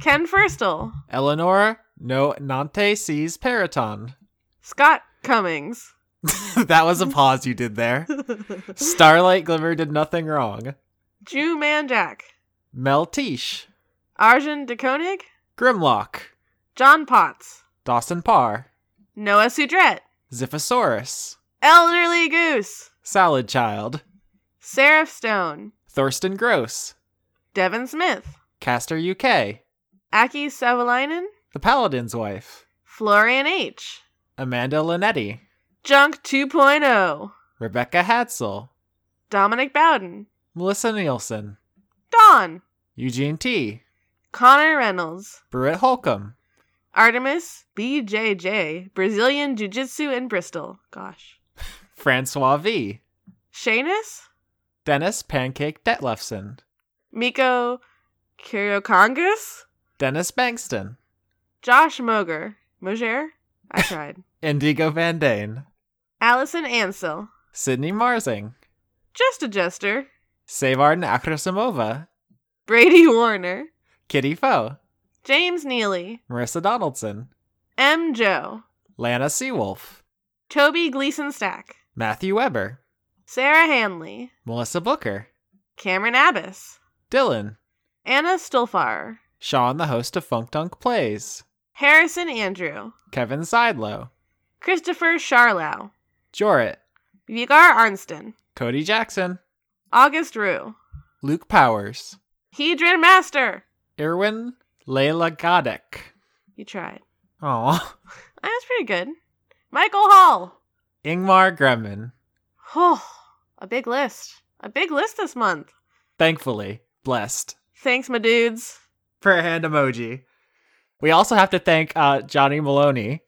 Ken Firstel. Eleanor No Nante Sees Periton. Scott Cummings. [LAUGHS] that was a pause you did there. [LAUGHS] Starlight Glimmer did nothing wrong. Jew Man Jack. Mel Tish. Arjun DeKonig. Grimlock. John Potts. Dawson Parr. Noah Sudret. Ziphosaurus. Elderly Goose. Salad Child. Seraph Stone. Thurston Gross. Devin Smith. Caster UK. Aki Savalainen. The Paladin's Wife. Florian H. Amanda Linetti. Junk 2.0. Rebecca Hadsel. Dominic Bowden. Melissa Nielsen. Dawn. Eugene T. Connor Reynolds. Britt Holcomb. Artemis BJJ. Brazilian Jiu Jitsu in Bristol. Gosh. Francois V. Shanus. Dennis Pancake Detlefson. Miko Kyriokongas. Dennis Bankston. Josh Moger. Moger? I [LAUGHS] tried. Indigo Van Dane. Allison Ansel. Sydney Marsing. Just a Jester. Savarden Akrasimova. Brady Warner. Kitty Foe. James Neely. Marissa Donaldson. M. Joe. Lana Seawolf. Toby Gleason Stack. Matthew Weber. Sarah Hanley. Melissa Booker. Cameron Abbas. Dylan. Anna Stulfar. Sean, the host of Funk Dunk Plays. Harrison Andrew. Kevin Seidlow. Christopher Charlow. Jorit. Vigar Arnston. Cody Jackson. August Rue. Luke Powers. Hedron Master. Irwin Layla Godek. You tried. Aw. [LAUGHS] That was pretty good. Michael Hall. Ingmar Gremmin. Oh, a big list. A big list this month. Thankfully, blessed. Thanks, my dudes. Prayer hand emoji. We also have to thank uh, Johnny Maloney.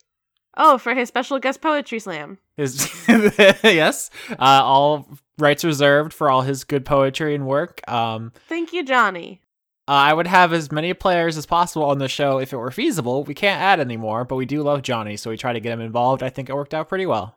Oh, for his special guest poetry slam. His [LAUGHS] yes, uh, all rights reserved for all his good poetry and work. Um, Thank you, Johnny. Uh, I would have as many players as possible on the show if it were feasible. We can't add anymore, but we do love Johnny, so we try to get him involved. I think it worked out pretty well.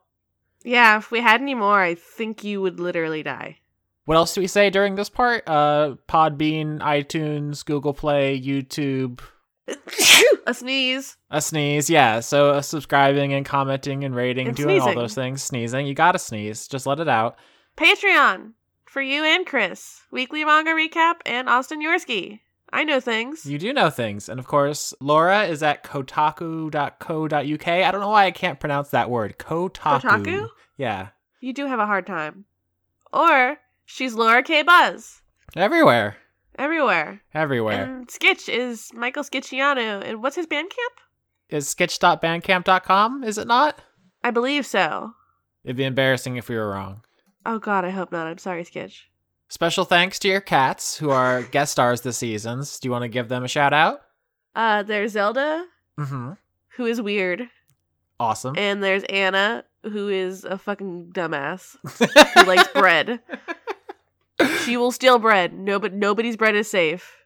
Yeah, if we had any more, I think you would literally die. What else do we say during this part? Uh, Podbean, iTunes, Google Play, YouTube, [LAUGHS] a sneeze. a sneeze. Yeah, so uh, subscribing and commenting and rating, And doing all those things. Sneezing, you gotta sneeze. Just let it out. Patreon for you and Chris. Weekly manga recap and Austin Yorski. I know things. You do know things. And of course, Laura is at kotaku.co.uk. I don't know why I can't pronounce that word. Kotaku. Kotaku? Yeah. You do have a hard time. Or she's Laura K. Buzz. Everywhere. Everywhere. Everywhere. And Skitch is Michael Skitchiano. And what's his bandcamp? Is sketch.bandcamp.com, is it not? I believe so. It'd be embarrassing if we were wrong. Oh god, I hope not. I'm sorry, Skitch. Special thanks to your cats who are [LAUGHS] guest stars this seasons. Do you want to give them a shout out? Uh, there's Zelda, Mm-hmm. who is weird. Awesome. And there's Anna, who is a fucking dumbass. [LAUGHS] Who likes bread. [LAUGHS] She will steal bread. No, but nobody's bread is safe.